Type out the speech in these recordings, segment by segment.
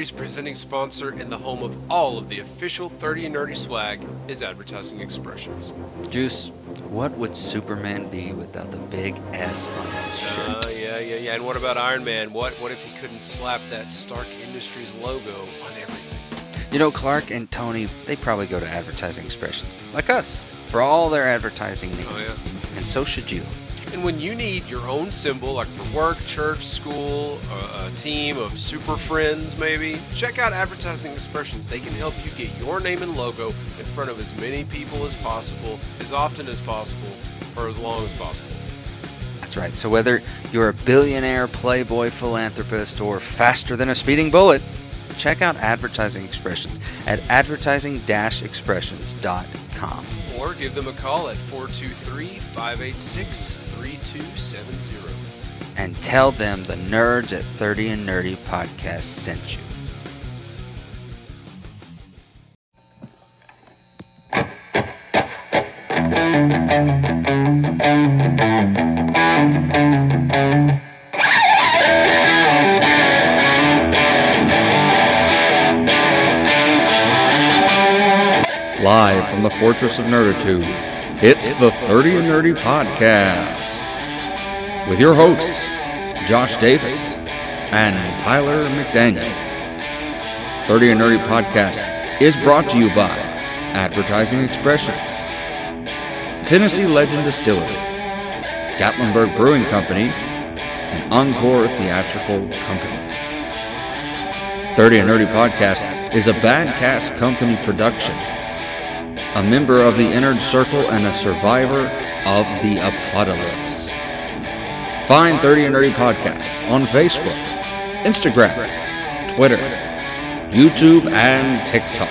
30 Nerdy's presenting sponsor and the home of all of the official 30 and Nerdy swag is Advertising Expressions. Juice, what would Superman be without the big S on his Uh, shirt? yeah, yeah, yeah. And what about Iron Man? What what if he couldn't slap that Stark Industries logo on everything? You know, Clark and Tony, they probably go to Advertising Expressions, like us, for all their advertising needs. Oh, yeah. And so should you. And when you need your own symbol, like for work, church, school, a, a team of super friends, maybe, check out Advertising Expressions. They can help you get your name and logo in front of as many people as possible, as often as possible, for as long as possible. That's right. So whether you're a billionaire, playboy, philanthropist, or faster than a speeding bullet, check out Advertising Expressions at advertising-expressions.com. Or give them a call at 423 586 3270. and tell them the nerds at 30 and Nerdy podcast sent you. Live from the Fortress of Nerditude, it's the 30 and Nerdy Podcast. With your hosts, Josh Davis and Tyler McDaniel. 30 and Nerdy Podcast is brought to you by Advertising Expressions, Tennessee Legend Distillery, Gatlinburg Brewing Company, and Encore Theatrical Company. 30 and Nerdy Podcast is a Bad Cast Company production. A member of the Inner Circle and a survivor of the apocalypse. Find 30 and Nerdy Podcast on Facebook, Instagram, Twitter, YouTube, and TikTok.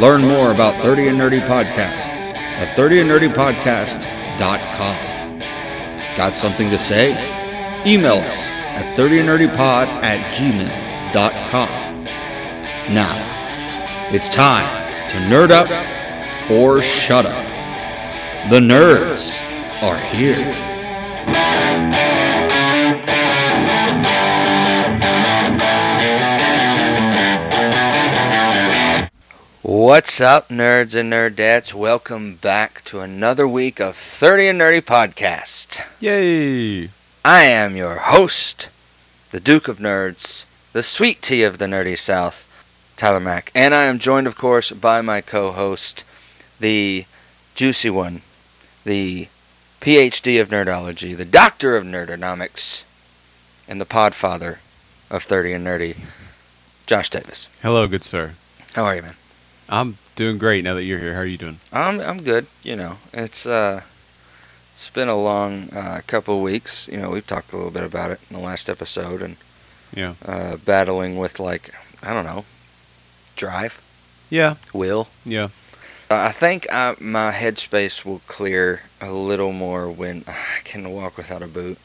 Learn more about 30 and Nerdy Podcast at 30andnerdypodcast.com. Got something to say? Email us at 30nerdypod at gmail.com. Now, it's time to nerd up or shut up. The nerds are here. What's up, nerds and nerdettes? Welcome back to another week of 30 and Nerdy Podcast. Yay! I am your host, the Duke of Nerds, the sweet tea of the nerdy South, Tyler Mack. And I am joined, of course, by my co host, the juicy one, the PhD of Nerdology, the Doctor of Nerdonomics, and the Podfather of 30 and Nerdy, Josh Davis. Hello, good sir. How are you, man? I'm doing great now that you're here. How are you doing? I'm I'm good. You know, it's uh, it's been a long uh, couple of weeks. You know, we've talked a little bit about it in the last episode, and Yeah. uh, battling with like I don't know, drive, Yeah. will. Yeah. I think I, my headspace will clear a little more when I can walk without a boot,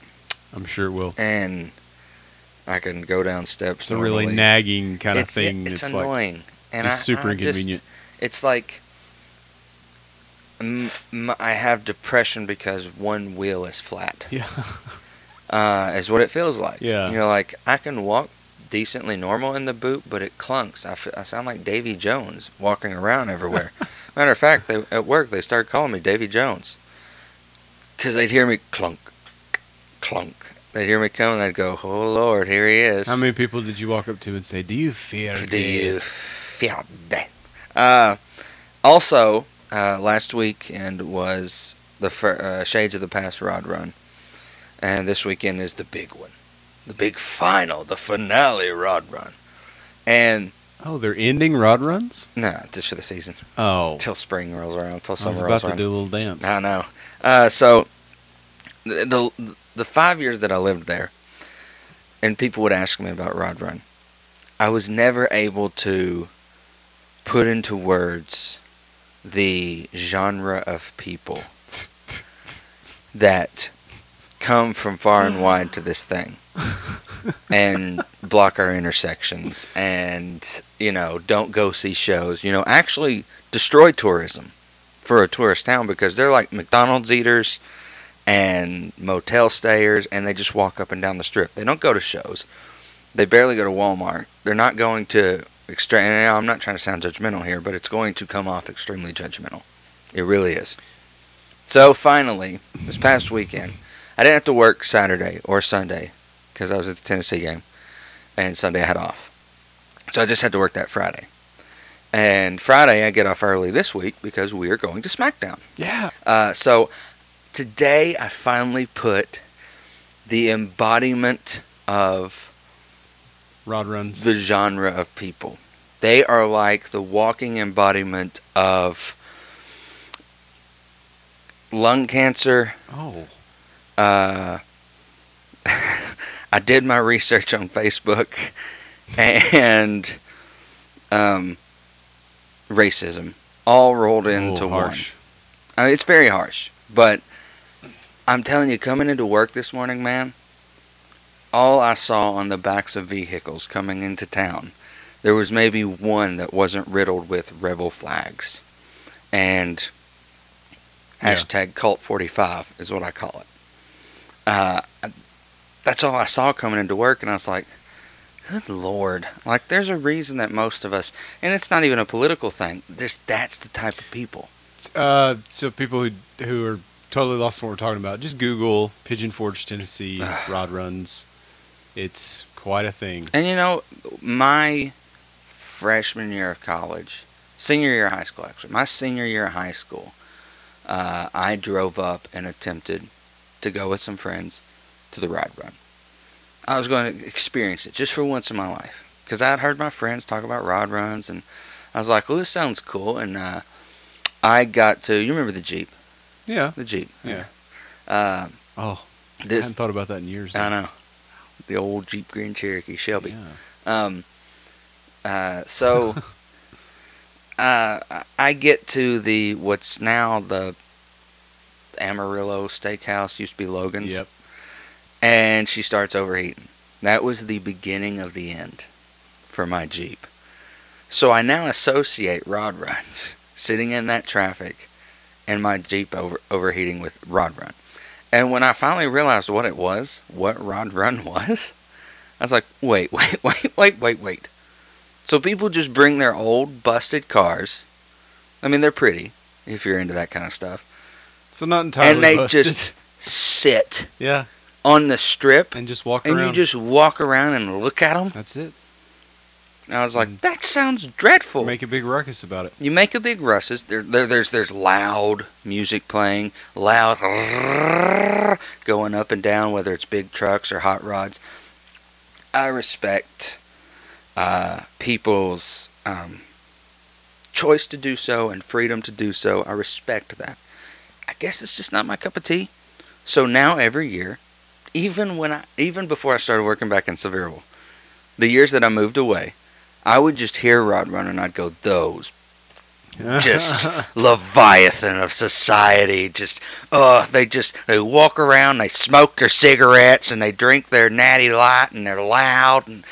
I'm sure it will. and I can go down steps. It's a really normally. nagging kind of it's, thing. It's, like annoying, and just I, super I just- inconvenient. it's like m- m- I have depression because one wheel is flat. yeah. uh, is what it feels like. Yeah. You know, like I can walk decently normal in the boot, but it clunks. I, f- I sound like Davy Jones walking around everywhere. Matter of fact, they, at work they started calling me Davy Jones because they'd hear me clunk, clunk. They'd hear me coming, they'd go, "Oh Lord, here he is." How many people did you walk up to and say, "Do you fear do death?" you feel that? Uh, also, uh, last weekend was the fir- uh, Shades of the Past Rod Run, and this weekend is the big one, the big final, the finale Rod Run, and Oh, they're ending rod runs. nah, just for the season Oh, till spring rolls around, till summer rolls around. I was about to around. do a little dance. I know. Uh, so the, the the five years that I lived there, and people would ask me about Rod Run, I was never able to put into words the genre of people that come from far and wide to this thing and block our intersections and you know don't go see shows you know actually destroy tourism for a tourist town because they're like McDonald's eaters and motel stayers and they just walk up and down the strip. They don't go to shows. They barely go to Walmart. They're not going to extreme. I'm not trying to sound judgmental here, but it's going to come off extremely judgmental. It really is. So finally, this past weekend, I didn't have to work Saturday or Sunday because I was at the Tennessee game, and Sunday I had off. So I just had to work that Friday. And Friday I get off early this week because we are going to SmackDown. Yeah. Uh, so today I finally put the embodiment of Rod runs. the genre of people. They are like the walking embodiment of lung cancer. oh. Uh, I did my research on Facebook and um, racism all rolled into oh, one. I mean, it's very harsh, but I'm telling you, coming into work this morning, man, all I saw on the backs of vehicles coming into town, there was maybe one that wasn't riddled with rebel flags. And Yeah. hashtag cult 45 is what I call it. Uh, that's all I saw coming into work, and I was like, good lord. Like, there's a reason that most of us, and it's not even a political thing, this, that's the type of people. Uh, so people who who are totally lost in what we're talking about, just Google Pigeon Forge, Tennessee rod runs. It's quite a thing. And you know, my freshman year of college, senior year of high school, actually, my senior year of high school, uh, I drove up and attempted to go with some friends to the ride run. I was going to experience it just for once in my life because I had heard my friends talk about rod runs, and I was like, "Well, this sounds cool." And uh, I got to you remember the Jeep, Yeah. the Jeep, Yeah. Uh, Oh, I hadn't thought about that in years. I know the old Jeep Grand Cherokee Shelby. Yeah. Um, uh, so uh, I- I get to the what's now the Amarillo Steakhouse, used to be Logan's, Yep. And she starts overheating. That was the beginning of the end for my Jeep. So I now associate rod runs, sitting in that traffic, and my Jeep over, overheating with rod run. And when I finally realized what it was, what rod run was, I was like, wait, wait, wait, wait, wait, wait. So people just bring their old busted cars. I mean, they're pretty if you're into that kind of stuff. So not entirely. and they busted. just sit yeah, on the strip and just walk and around. you just walk around and look at them. That's it. And I was like, Mm. that sounds dreadful. Make a big ruckus about it. you make a big ruckus. There, there, there's there's loud music playing, loud going up and down, whether it's big trucks or hot rods. I respect uh, people's um, choice to do so and freedom to do so. I respect that. I guess it's just not my cup of tea. So now every year, even when I, even before I started working back in Sevierville, the years that I moved away, I would just hear Rod Run and I'd go, those just leviathan of society just uh they just they walk around they smoke their cigarettes and they drink their natty light and they're loud and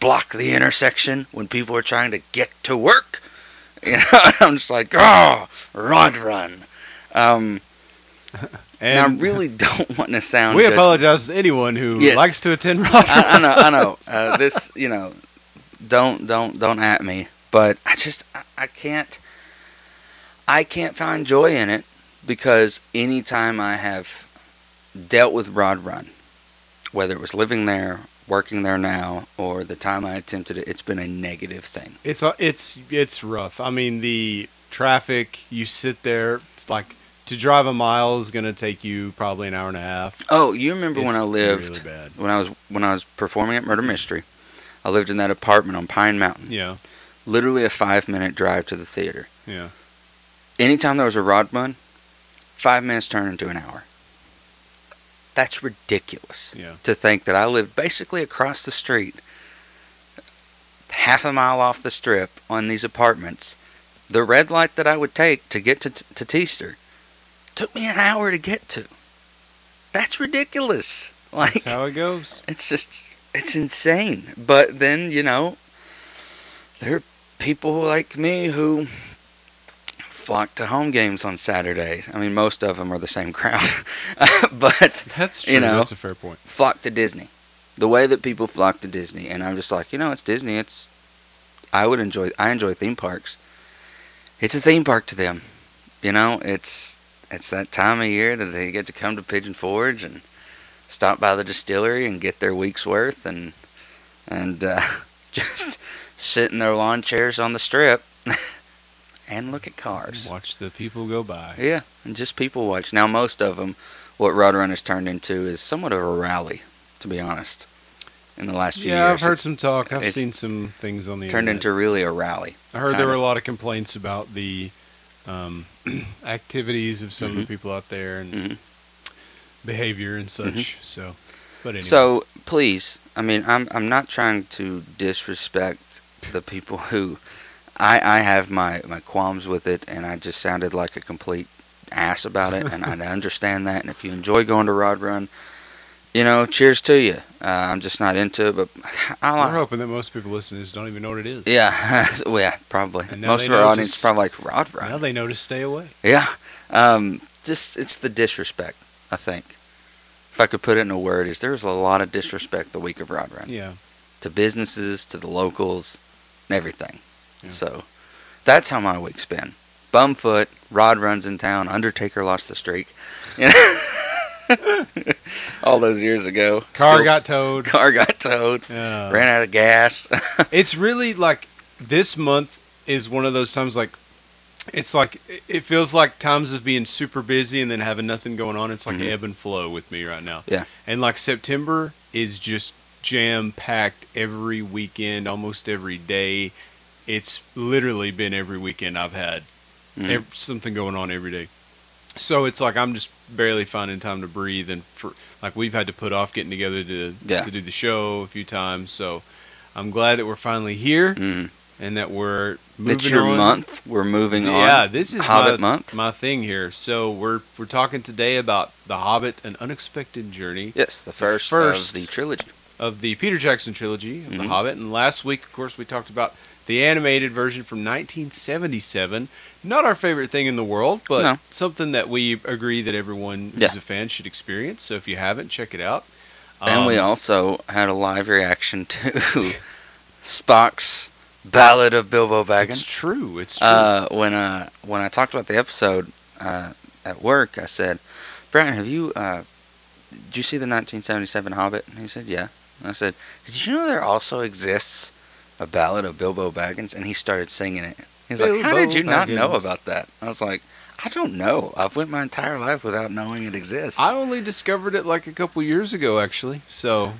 block the intersection when people are trying to get to work. You know i'm just like oh rod run. Um and i really don't want to sound we apologize to anyone who Yes. likes to attend rod I, I know, I know. Uh, this, you know, don't, don't, don't at me. But I just, I, I can't, I can't find joy in it because anytime I have dealt with Rod Run, whether it was living there, working there now, or the time I attempted it, it's been a negative thing. It's a, it's it's rough. I mean, the traffic. You sit there. It's like to drive a mile is going to take you probably an hour and a half. Oh, you remember when I lived really bad. when I was when I was performing at Murder Mystery? I lived in that apartment on Pine Mountain, Yeah, literally a five minute drive to the theater. yeah. anytime there was a rod run, five minutes turned into an hour. That's ridiculous Yeah. to think that I lived basically across the street, half a mile off the strip on these apartments. The red light that I would take to get to, to Teaster took me an hour to get to. That's ridiculous. Like, That's how it goes. it's just it's insane but then you know there are people like me who flock to home games on saturday i mean most of them are the same crowd but That's true. You know. That's a fair point. flock to disney the way that people flock to Disney, and I'm just like, you know, it's Disney. It's I would enjoy. I enjoy theme parks. It's a theme park to them. You know, it's it's that time of year that they get to come to Pigeon Forge and stop by the distillery and get their week's worth and and uh, just sit in their lawn chairs on the strip and look at cars. Watch the people go by. Yeah, and just people watch. Now, most of them, what Rod Run has turned into is somewhat of a rally, to be honest. In the last few Yeah, years, I've heard some talk. I've seen some things on the turned internet. into really a rally. I heard there kind were a lot of complaints about the um, activities of some of Mhm. the people out there and Mhm. behavior and such. So, but anyway. So please, I mean, I'm I'm not trying to disrespect the people who, I I have my my qualms with it, and I just sounded like a complete ass about it, and I understand that. And if you enjoy going to Rod Run, you know, cheers to you. Uh, I'm just not into it, but I we're like. hoping that most people listening don't even know what it is. Yeah, well, yeah, probably. Most of our audience is probably like Rod Run. Now they know to stay away. Yeah. Um, just it's the disrespect. I think. If I could put it in a word, is there's a lot of disrespect the week of Rod Run Yeah. to businesses, to the locals, and everything. Yeah. So that's how my week's been. Bumfoot, Rod runs in town, Undertaker lost the streak. You know? All those years ago. Car Still- got towed. car got towed. Yeah. Ran out of gas. it's really like this month is one of those times like it's like it feels like times of being super busy and then having nothing going on. It's like Mhm. ebb and flow with me right now. Yeah. And like September is just jam packed every weekend, almost every day. It's literally been every weekend I've had Mhm. ev- something going on every day. So it's like I'm just barely finding time to breathe, and for like we've had to put off getting together to Yeah. to do the show a few times. So I'm glad that we're finally here Mhm. and that we're moving It's your on. month. We're moving on. Yeah, this is Hobbit my, month. my thing here. So we're we're talking today about the Hobbit: An Unexpected Journey Yes, the first, first- of the trilogy. of the Peter Jackson trilogy of The Mhm. Hobbit. And last week, of course, we talked about the animated version from 1977. Not our favorite thing in the world, but No. something that we agree that everyone who's Yeah. a fan should experience. So if you haven't, check it out. And we Um, also had a live reaction to Spock's Ballad of Bilbo It's Baggins. true. It's true. Uh, when uh, when I talked about the episode uh, at work, I said, "Brian, have you uh, did you see the 1977 Hobbit?" And he said, "Yeah." And I said, "Did you know there also exists a Ballad of Bilbo Baggins?" And he started singing it. He's like, "How did you not know about that?" I was like, "I don't know. I've went my entire life without knowing it exists." I only discovered it like a couple years ago, actually. So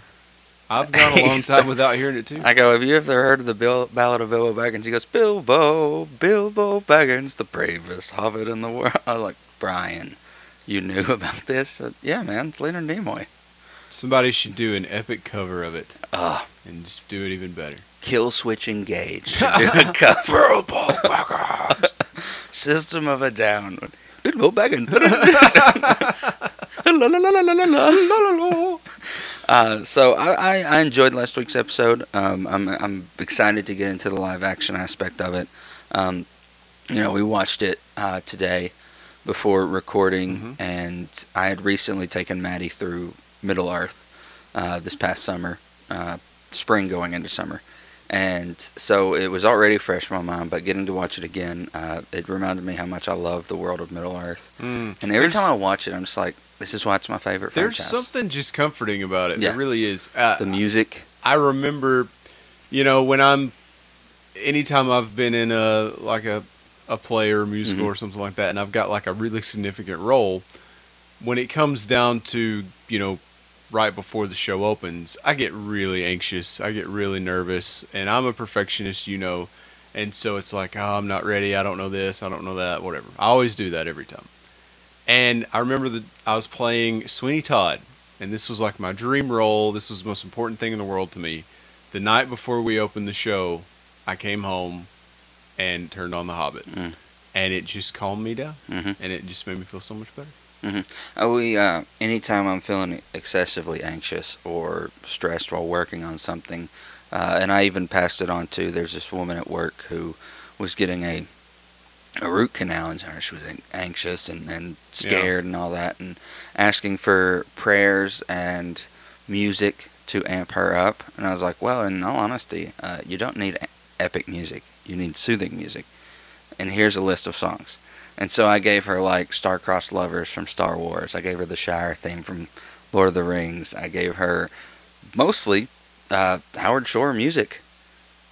I've gone a long time without hearing it too. I go, have you ever heard of the Bill, Ballad of Bilbo Baggins? He goes, Bilbo, Bilbo Baggins, the bravest hobbit in the world. I was like, Brian, you knew about this? Said, yeah, man, it's Leonard Nimoy. Somebody should do an epic cover of it Ah, and just do it even better. Killswitch Engage. System of a down. Good go back and. Uh, so I, I, I, enjoyed last week's episode. Um, I'm, I'm excited to get into the live action aspect of it. Um, you know, we watched it uh, today before recording, mm-hmm. and I had recently taken Maddie through Middle Earth uh, this past summer. Uh, spring going into summer, and so it was already fresh in my mind. But getting to watch it again, uh, it reminded me how much I love the world of Middle Earth. Mm. And every There's- time I watch it, I'm just like, this is why it's my favorite There's franchise. something just comforting about it. Yeah. There really is. Uh, the music. I remember, you know, when I'm, anytime I've been in a like a a play or a musical Mhm. or something like that, and I've got like a really significant role, when it comes down to you know, right before the show opens, I get really anxious. I get really nervous, and I'm a perfectionist, you know, and so it's like, oh, I'm not ready. I don't know this. I don't know that. Whatever. I always do that every time. And I remember that I was playing Sweeney Todd, and this was like my dream role. This was the most important thing in the world to me. The night before we opened the show, I came home and turned on The Hobbit, Mm. and it just calmed me down, hmm and it just made me feel so much better. Uh, we uh, anytime I'm feeling excessively anxious or stressed while working on something, uh, and I even passed it on to. There's this woman at work who was getting a a root canal, and she was anxious and, and scared and all that, and asking for prayers and music to amp her up. And I was like, well, in all honesty, uh, you don't need epic music. You need soothing music. And here's a list of songs. And so I gave her like Star-Crossed Lovers from Star Wars. I gave her the Shire theme from Lord of the Rings. I gave her mostly uh, Howard Shore music.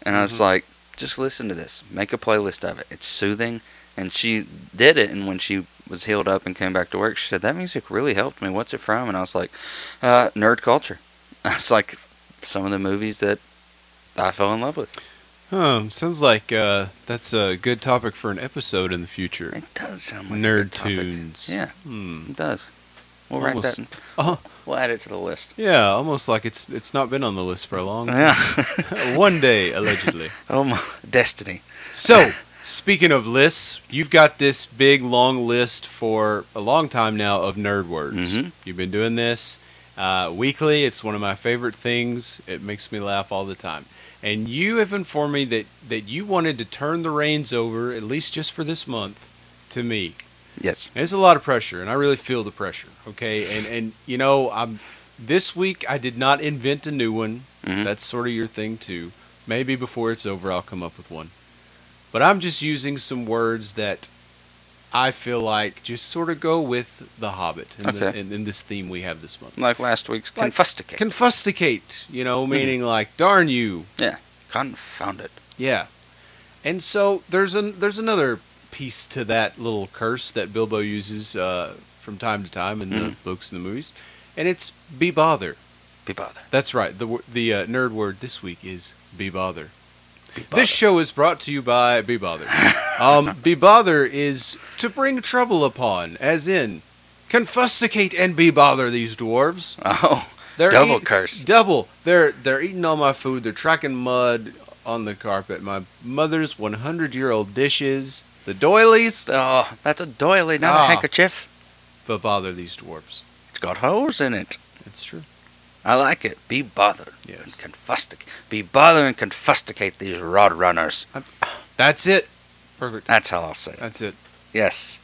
And I was Mhm. like, just listen to this. Make a playlist of it. It's soothing. And she did it. And when she was healed up and came back to work, she said, that music really helped me. What's it from? And I was like, uh, nerd culture. It's like some of the movies that I fell in love with. Huh, sounds like uh, that's a good topic for an episode in the future. It does sound like a Nerd good topic. tunes. Yeah, Hmm. it does. We'll rank Almost- that. Oh, We'll add it to the list. yeah, almost like it's it's not been on the list for a long time. Yeah. One day, allegedly. oh my destiny. So, speaking of lists, you've got this big long list for a long time now of nerd words. Mhm. You've been doing this uh, weekly. It's one of my favorite things. It makes me laugh all the time. And you have informed me that, that you wanted to turn the reins over, at least just for this month, to me. Yes. And it's a lot of pressure, and I really feel the pressure. Okay, and and you know, I'm this week I did not invent a new one. Mhm. That's sort of your thing too. Maybe before it's over, I'll come up with one. But I'm just using some words that I feel like just sort of go with The Hobbit and, the, Okay. and, and this theme we have this month. Like last week's Like confusticate. Confusticate, you know, meaning like darn you, Yeah, Confound it. yeah. And so there's an there's another piece to that little curse that Bilbo uses uh, from time to time in the Mhm. books and the movies, and it's be bother. Be bother. That's right. The the uh, nerd word this week is be bother. Be bother. This show is brought to you by Be Bother. Um, be bother is to bring trouble upon, as in confusticate and be bother these dwarves. Oh, They're double eat- curse. Double. They're they're eating all my food. They're tracking mud on the carpet. My mother's 100 year old dishes. The doilies. Oh, that's a doily, not Ah. a handkerchief. But bother these dwarves. It's got holes in it. It's true. I like it. Be bother. Yes. And confusticate. Be bother and confusticate these rod runners. That's it. Perfect. That's how I'll say it. That's it. Yes.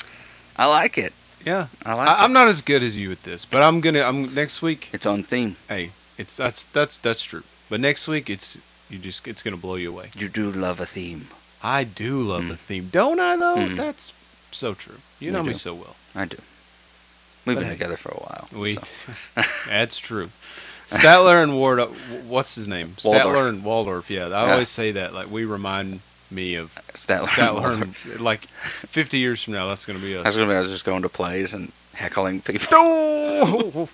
I like it. Yeah. I like I, it. I'm not as good as you at this, but I'm gonna. I'm next week. It's on theme. Hey, it's that's that's that's true. But next week, it's you just it's gonna blow you away. You do love a theme. I do love Mm. the theme, don't I? Though Mm. that's so true. You We know me so well. I do. We've But been hey, together for a while. We so. that's true. Statler and Ward, uh, what's his name? Waldorf. Statler and Waldorf. Yeah, I Yeah. always say that. Like we remind me of Statler. Statler. and, like 50 years from now, that's gonna be I was us. gonna be, I was just going to plays and heckling people.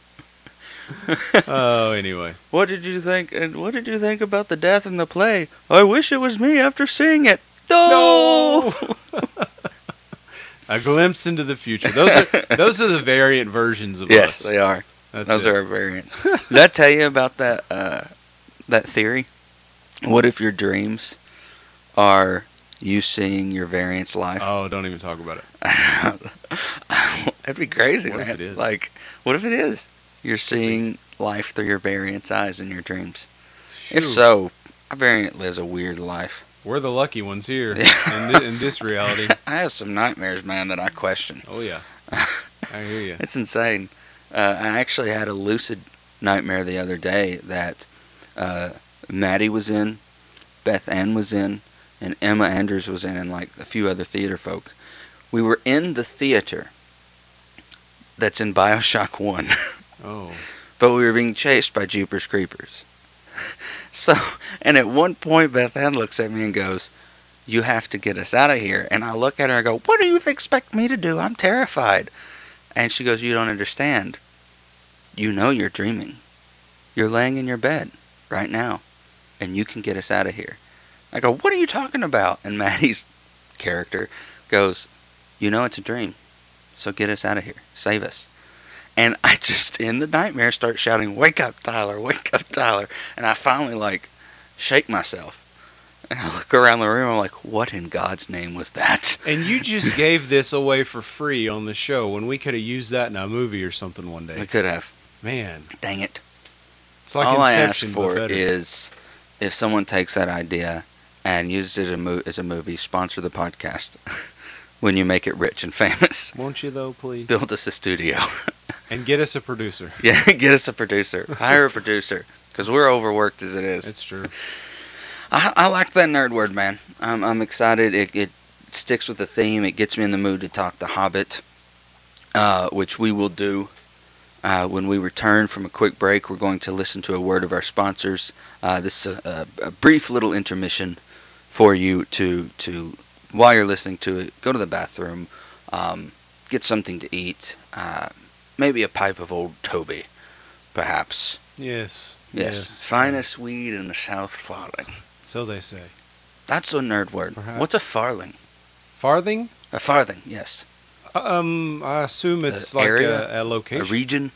oh, anyway. What did you think? And what did you think about the death in the play? I wish it was me after seeing it. No. A glimpse into the future. Those are those are the variant versions of yes, us. Yes, they are. That's Those it. are variants. did I tell you about that? Uh, that theory. What if your dreams are you seeing your variant's life? Oh, don't even talk about it. That'd be crazy, What if man. it is? Like, what if it is? You're seeing life through your variant's eyes in your dreams. If so, our variant lives a weird life. we're the lucky ones here in, thi- in this reality. I have some nightmares, man, that I question. Oh yeah, I hear you. It's insane. Uh, I actually had a lucid nightmare the other day that uh, Maddie was in, Beth Ann was in, and Emma Andrews was in, and like a few other theater folk. We were in the theater that's in Bioshock 1, Oh, but we were being chased by Jeepers Creepers. So, and at one point, Beth Ann looks at me and goes, You have to get us out of here. And I look at her and go, What do you expect me to do? I'm terrified. And she goes, You don't understand. You know you're dreaming. You're laying in your bed right now, and you can get us out of here. I go, What are you talking about? And Maddie's character goes, You know it's a dream. So get us out of here. Save us. And I just, in the nightmare, start shouting, Wake up, Tyler, wake up, Tyler. And I finally, like, shake myself. And I look around the room, I'm like, What in God's name was that? and you just gave this away for free on the show when we could have used that in a movie or something one day. We could have. Man, Dang it. it's like All I ask Inception, for is if someone takes that idea and uses it as a, mo- as a movie, sponsor the podcast when you make it rich and famous. Won't you though, please? Build us a studio. And get us a producer. yeah, get us a producer. Hire a producer. because we're overworked as it is. It's true. I, I like that nerd word, man. I'm, I'm excited. It, it sticks with the theme. It gets me in the mood to talk The Hobbit, uh, which we will do. Uh, when we return from a quick break, we're going to listen to a word of our sponsors. Uh, this is a, a brief little intermission for you to to while you're listening to it, go to the bathroom, um, get something to eat, uh, maybe a pipe of old Toby, perhaps. Yes. Yes, finest weed in the South Farthing. So they say. That's a nerd word. Perhaps. What's a farthing? Farthing? A farthing, yes. Um, I assume it's A like area? a, a A region.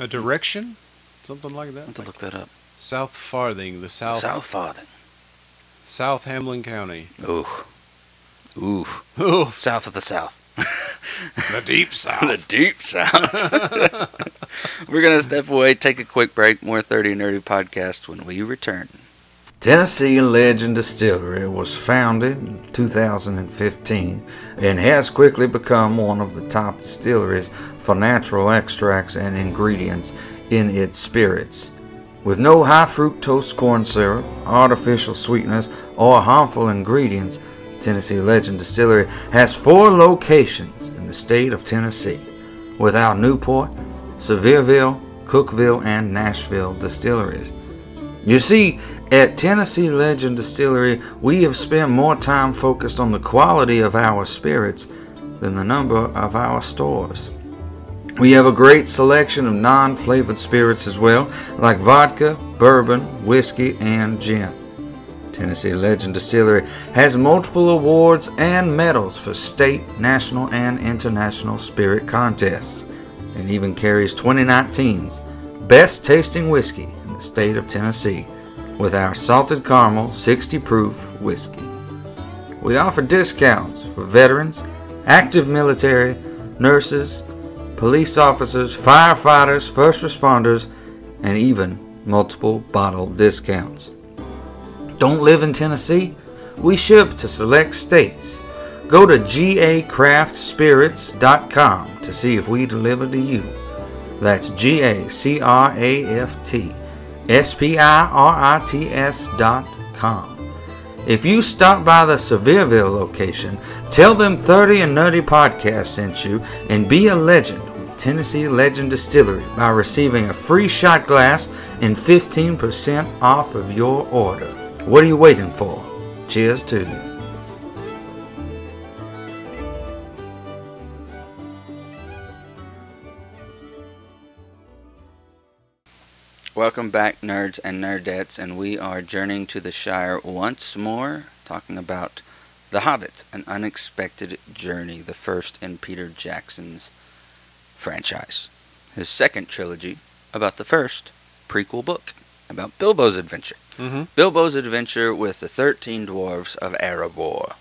a, direction, something like that. I have to look that up. South Farthing, the South South Farthing. South Hamlin County. Ooh. Ooh. Ooh. South of the South. the deep south. the deep South. We're going to step away, take a quick break. More 30 Nerdy Podcast when we return. Tennessee Legend Distillery was founded in 2015 and has quickly become one of the top distilleries for natural extracts and ingredients in its spirits. With no high fructose corn syrup, artificial sweeteners, or harmful ingredients, Tennessee Legend Distillery has four locations in the state of Tennessee, with our Newport, Sevierville, Cookeville, and Nashville distilleries. You see, at Tennessee Legend Distillery, we have spent more time focused on the quality of our spirits than the number of our stores. We have a great selection of non flavored spirits as well, like vodka, bourbon, whiskey, and gin. Tennessee Legend Distillery has multiple awards and medals for state, national, and international spirit contests, and even carries 2019's Best Tasting Whiskey in the state of Tennessee with our salted caramel 60 proof whiskey. We offer discounts for veterans, active military, nurses, police officers, firefighters, first responders, and even multiple bottle discounts. Don't live in Tennessee? We ship to select states. Go to gacraftspirits.com to see if we deliver to you. That's G A C R A F T S P I R I T S dot com. If you stop by the Sevierville location, tell them 30 and Nerdy Podcast sent you and be a legend Tennessee Legend Distillery by receiving a free shot glass and 15% off of your order. What are you waiting for? Cheers to you. Welcome back, nerds and nerdettes, and we are journeying to the Shire once more, talking about The Hobbit, an unexpected journey, the first in Peter Jackson's franchise. His second trilogy about the first prequel book about Bilbo's adventure. Mm-hmm. Bilbo's adventure with the 13 dwarves of Erebor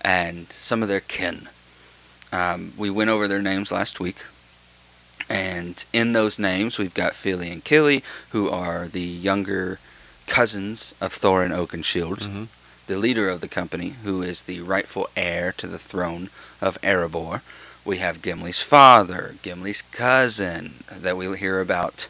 and some of their kin. Um, we went over their names last week. And in those names, we've got Fili and Kili, who are the younger cousins of Thorin Oakenshield, Mhm. the leader of the company, who is the rightful heir to the throne of Erebor. We have Gimli's father, Gimli's cousin, that we'll hear about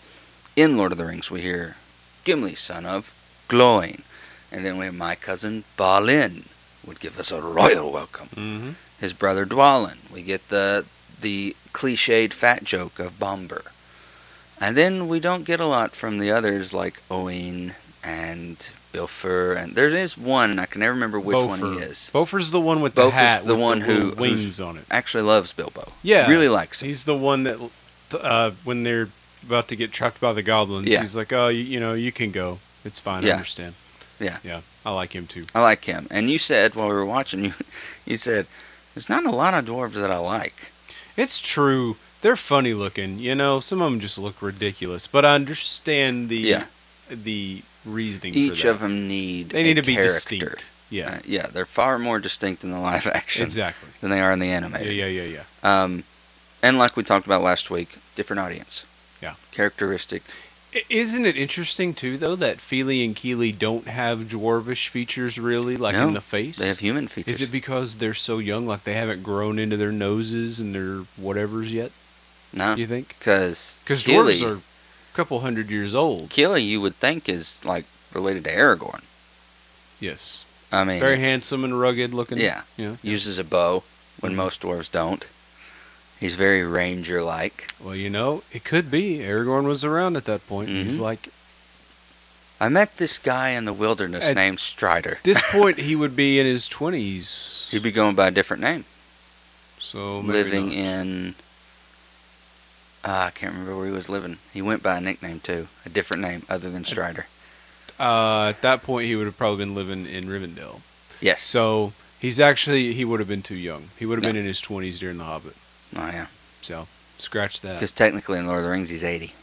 in Lord of the Rings. We hear Gimli, son of Gloin. And then we have my cousin Balin, would give us a royal welcome Mm-hmm. his brother Dwalin. We get the the cliched fat joke of Bombur. And then we don't get a lot from the others like Oin and Bifur and there is one and I can never remember which one he is. Bofur's the one with the Bofur's hat the with one the who- wings on it. Actually loves Bilbo. Yeah. Really likes him. He's the one that, uh, when they're about to get trapped by the goblins, Yeah. he's like, "Oh, you, you know, you can go. It's fine. I understand." Yeah. Yeah. I like him too. I like him. And you said while we were watching you you said there's not a lot of dwarves that I like. It's true. They're funny looking. You know, some of them just look ridiculous, but I understand the Yeah. the reasoning. for Each of them need They need a to be character. distinct. Yeah. Uh, yeah, they're far more distinct in the live action Exactly. than they are in the Yeah, animated. yeah, yeah, yeah. Um, and like we talked about last week, different audience. Yeah. Characteristic. Isn't it interesting too, though, that Fili and Kili don't have dwarvish features really, like No, in the face? They have human features. Is it because they're so young, like they haven't grown into their noses and their whatevers yet? no? You think? Because Because dwarves are couple hundred years old. Kili, you would think, is like related to Aragorn. Yes, I mean, very handsome and rugged looking. Yeah. yeah. Uses a bow when Mhm. most dwarves don't. He's very ranger-like. Well, you know, it could be Aragorn was around at that point. He's Mhm. like, I met this guy in the wilderness At- named Strider. At this point he would be in his twenties. He'd be going by a different name, so maybe living not. in. Uh, I can't remember where he was living. He went by a nickname too, a different name other than Strider. Uh, at that point, he would have probably been living in Rivendell. Yes. So he's actually he would have been too young. He would have been in his twenties during The Hobbit. oh yeah, So scratch that. because technically in Lord of the Rings he's 80,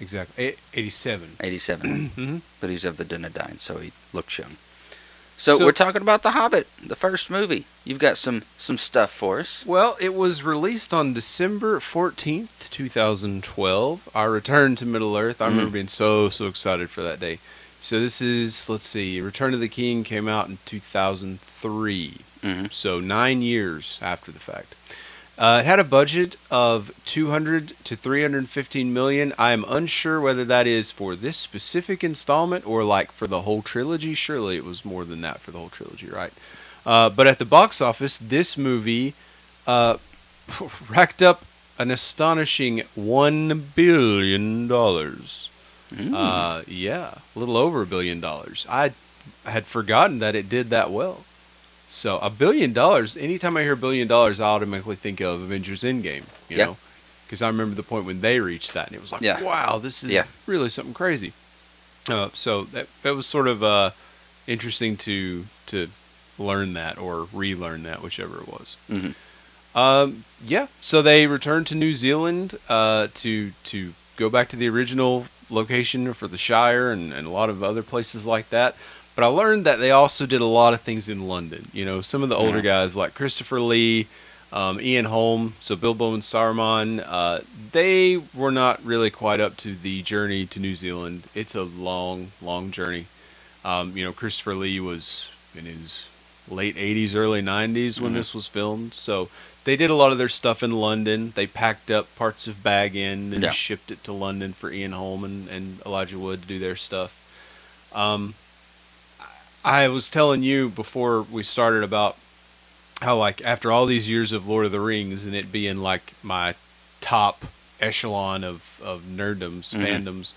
exactly. Eighty-seven. 87, mm-hmm. but he's of the Dunedain, so he looks young. So, So- we're talking about The Hobbit, the first movie. You've got some some stuff for us. Well, it was released on December 14th, 2012. I returned to Middle Earth. I remember Mhm. being so, so excited for that day. So this is, let's see, Return of the King came out in 2003. hmm So nine years after the fact. Uh, it had a budget of 200 to 315 million. I am unsure whether that is for this specific installment or like for the whole trilogy. Surely it was more than that for the whole trilogy, right? Uh, but at the box office, this movie uh, racked up an astonishing one billion dollars. Mm. Uh, yeah, a little over a billion dollars. I had forgotten that it did that well. So a billion dollars. Anytime I hear billion dollars, I automatically think of Avengers Endgame. You Yeah. know, because I remember the point when they reached that, and it was like, Yeah. wow, this is Yeah. really something crazy. Uh, so that that was sort of uh, interesting to to learn that or relearn that, whichever it was. Mhm. Um, yeah. So they returned to New Zealand uh, to to go back to the original location for the Shire and, and a lot of other places like that. But I learned that they also did a lot of things in London. You know, some of the older Yeah. guys like Christopher Lee, um, Ian Holm, so Bilbo and Saruman, uh, they were not really quite up to the journey to New Zealand. It's a long, long journey. Um, you know, Christopher Lee was in his late 80s, early 90s when Mhm. this was filmed. So they did a lot of their stuff in London. They packed up parts of Bag End and Yeah. shipped it to London for Ian Holm and, and Elijah Wood to do their stuff. Um, I was telling you before we started about how, like, after all these years of Lord of the Rings and it being like my top echelon of, of nerddoms, Mhm. fandoms,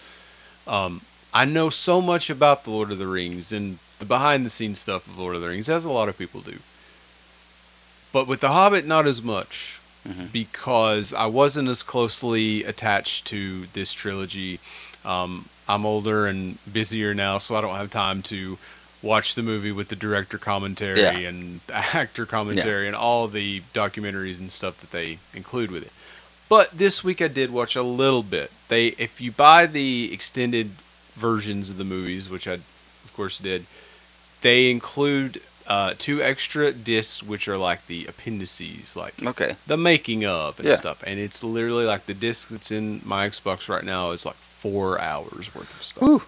um, I know so much about the Lord of the Rings and the behind the scenes stuff of Lord of the Rings, as a lot of people do. But with The Hobbit, not as much Mhm. because I wasn't as closely attached to this trilogy. Um, I'm older and busier now, so I don't have time to watch the movie with the director commentary Yeah. and the actor commentary and all the documentaries and stuff that they include with it. But this week I did watch a little bit. They, if you buy the extended versions of the movies, which I, of course, did, they include uh, two extra discs, which are like the appendices, like Okay. the making of and Yeah. stuff. And it's literally like the disc that's in my Xbox right now is like four hours worth of stuff. Whew.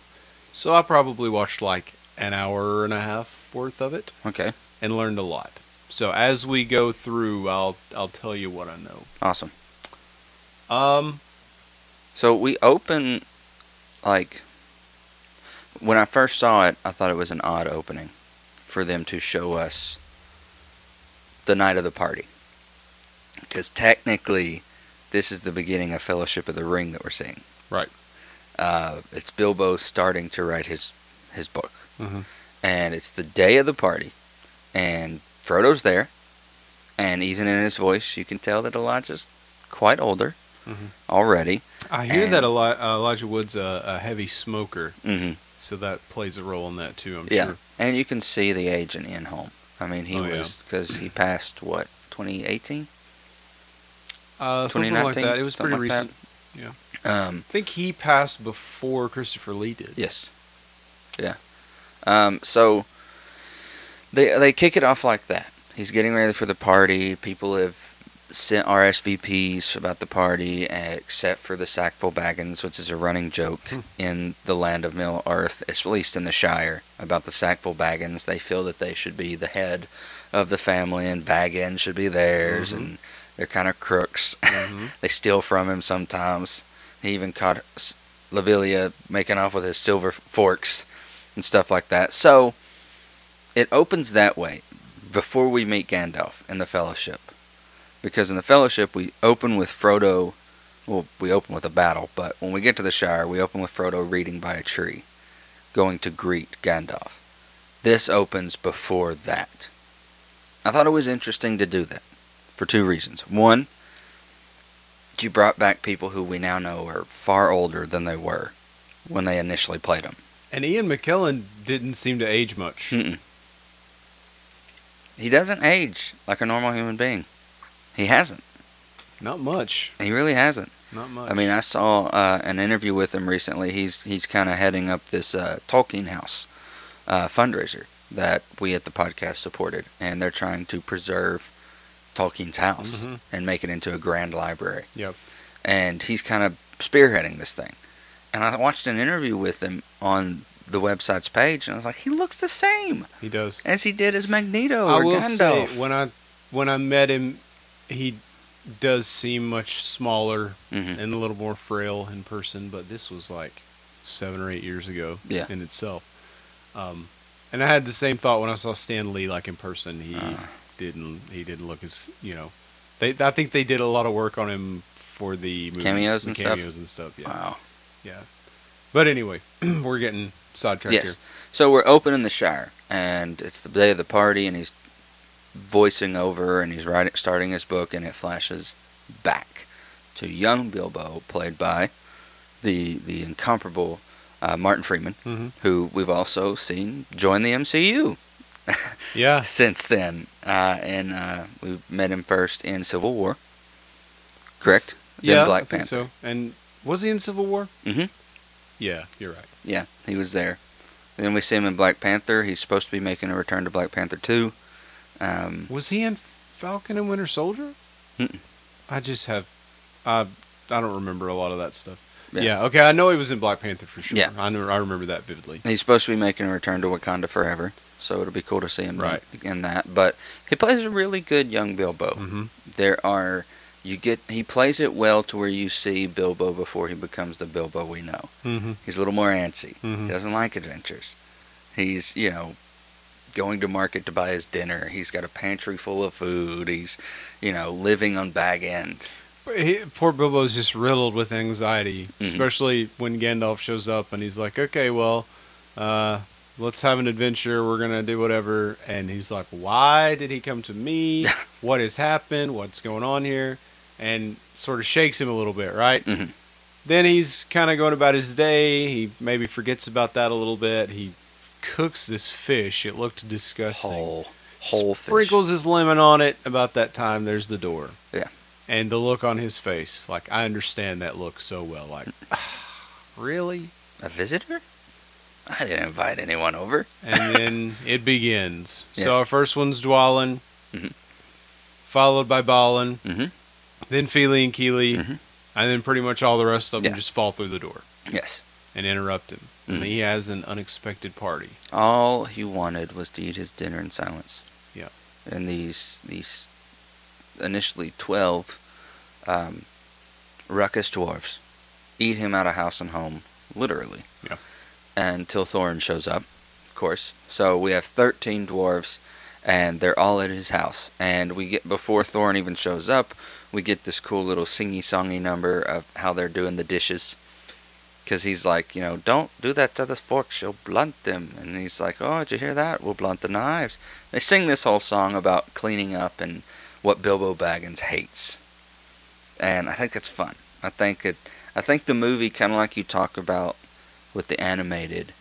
So I probably watched like an hour and a half worth of it Okay. and learned a lot. So as we go through, I'll I'll tell you what I know. Awesome. Um, So we open like when I first saw it, I thought it was an odd opening for them to show us the night of the party. Because technically, this is the beginning of Fellowship of the Ring that we're seeing. Right. Uh, it's Bilbo starting to write his his book, Mhm. and it's the day of the party, and Frodo's there, and even in his voice, you can tell that Elijah's quite older Mhm. already. I hear And- that Eli- uh, Elijah Wood's a, a heavy smoker, hmm so that plays a role in that too. I'm Yeah, sure. and you can see the age in Holm. I mean, he Oh, was because he passed what 2018. Uh, something like 2019, that. It was pretty like recent. Um, I think he passed before Christopher Lee did. yes, yeah. Um, so they they kick it off like that. He's getting ready for the party. People have sent RSVPs about the party, except for the Sackville Baggins, which is a running joke Hmm. in the land of Middle Earth, at least in the Shire, about the Sackville Baggins. They feel that they should be the head of the family, and Baggins should be theirs, Mhm. and they're kind of crooks. Mhm. they steal from him sometimes. He even caught Lobelia making off with his silver forks and stuff like that. So it opens that way before we meet Gandalf in the Fellowship, because in the Fellowship we open with Frodo. Well, we open with a battle, but when we get to the Shire, we open with Frodo reading by a tree, going to greet Gandalf. This opens before that. I thought it was interesting to do that for two reasons. One, you brought back people who we now know are far older than they were when they initially played them. And Ian McKellen didn't seem to age much. Mm-mm. He doesn't age like a normal human being. He hasn't. Not much. He really hasn't. Not much. I mean, I saw uh, an interview with him recently. He's he's kind of heading up this uh, Tolkien House uh, fundraiser that we at the podcast supported, and they're trying to preserve Tolkien's house Mhm. and make it into a grand library. Yep. And he's kind of spearheading this thing. And I watched an interview with him on the website's page, and I was like, he looks the same he does. as he did as Magneto I or will Gandalf. say when I when I met him, he does seem much smaller Mhm. and a little more frail in person. But this was like seven or eight years ago Yeah. in itself. Um, and I had the same thought when I saw Stan Lee like in person. He Uh. didn't he didn't look as you know. They I think they did a lot of work on him for the movies, Cameos and stuff? cameos and stuff. Yeah, Wow. yeah. But anyway, we're getting sidetracked Yes. here. So we're opening the Shire, and it's the day of the party, and he's voicing over, and he's writing, starting his book, and it flashes back to young Bilbo, played by the the incomparable uh, Martin Freeman, hmm who we've also seen join the MCU Yeah, since then, uh, and uh, we met him first in Civil War. Correct. Then yeah, Black I think Panther. so. And was he in Civil War? Mhm. Yeah, you're right. Yeah, he was there. Then we see him in Black Panther. He's supposed to be making a return to Black Panther 2. Um, Was he in Falcon and Winter Soldier? Mm-mm. I just have, I I don't remember a lot of that stuff. Yeah. Yeah. okay, I know he was in Black Panther for sure. Yeah. I know, I remember that vividly. he's supposed to be making a return to Wakanda Forever, so it'll be cool to see him Right. in that. But he plays a really good young Bilbo. hmm There are you get he plays it well to where you see Bilbo before he becomes the Bilbo we know. hmm He's a little more antsy. Mhm. He doesn't like adventures. He's you know going to market to buy his dinner. He's got a pantry full of food. He's you know living on Bag End. He, poor Bilbo's just riddled with anxiety, Mhm. especially when Gandalf shows up and he's like, "Okay, well, uh, let's have an adventure. We're gonna do whatever." And he's like, "Why did he come to me? what has happened? What's going on here?" And sort of shakes him a little bit, right? Mhm. Then he's kind of going about his day. He maybe forgets about that a little bit. He cooks this fish. It looked disgusting. Whole whole fish. Sprinkles his lemon on it. About that time, there's the door. Yeah. And the look on his face, like I understand that look so well. Like, really? A visitor? I didn't invite anyone over. And then it begins. Yes. So our first one's Dwalin, Mhm. followed by Balin, Mhm. Then Fili and Kili, Mhm. and then pretty much all the rest of them Yeah. just fall through the door Yes. and interrupt him. Mhm. And he has an unexpected party. All he wanted was to eat his dinner in silence. Yeah. And these these initially twelve um, ruckus dwarfs eat him out of house and home, literally. Yeah. Until Thorin shows up, of course. So we have thirteen dwarves, and they're all at his house. And we get before Thorin even shows up, we get this cool little singy songy number of how they're doing the dishes. Because he's like, you know, don't do that to the forks, you'll blunt them. And he's like, oh, did you hear that? We'll blunt the knives. They sing this whole song about cleaning up and what Bilbo Baggins hates. And I think that's fun. I think it. I think the movie, kind of like you talk about with the animated,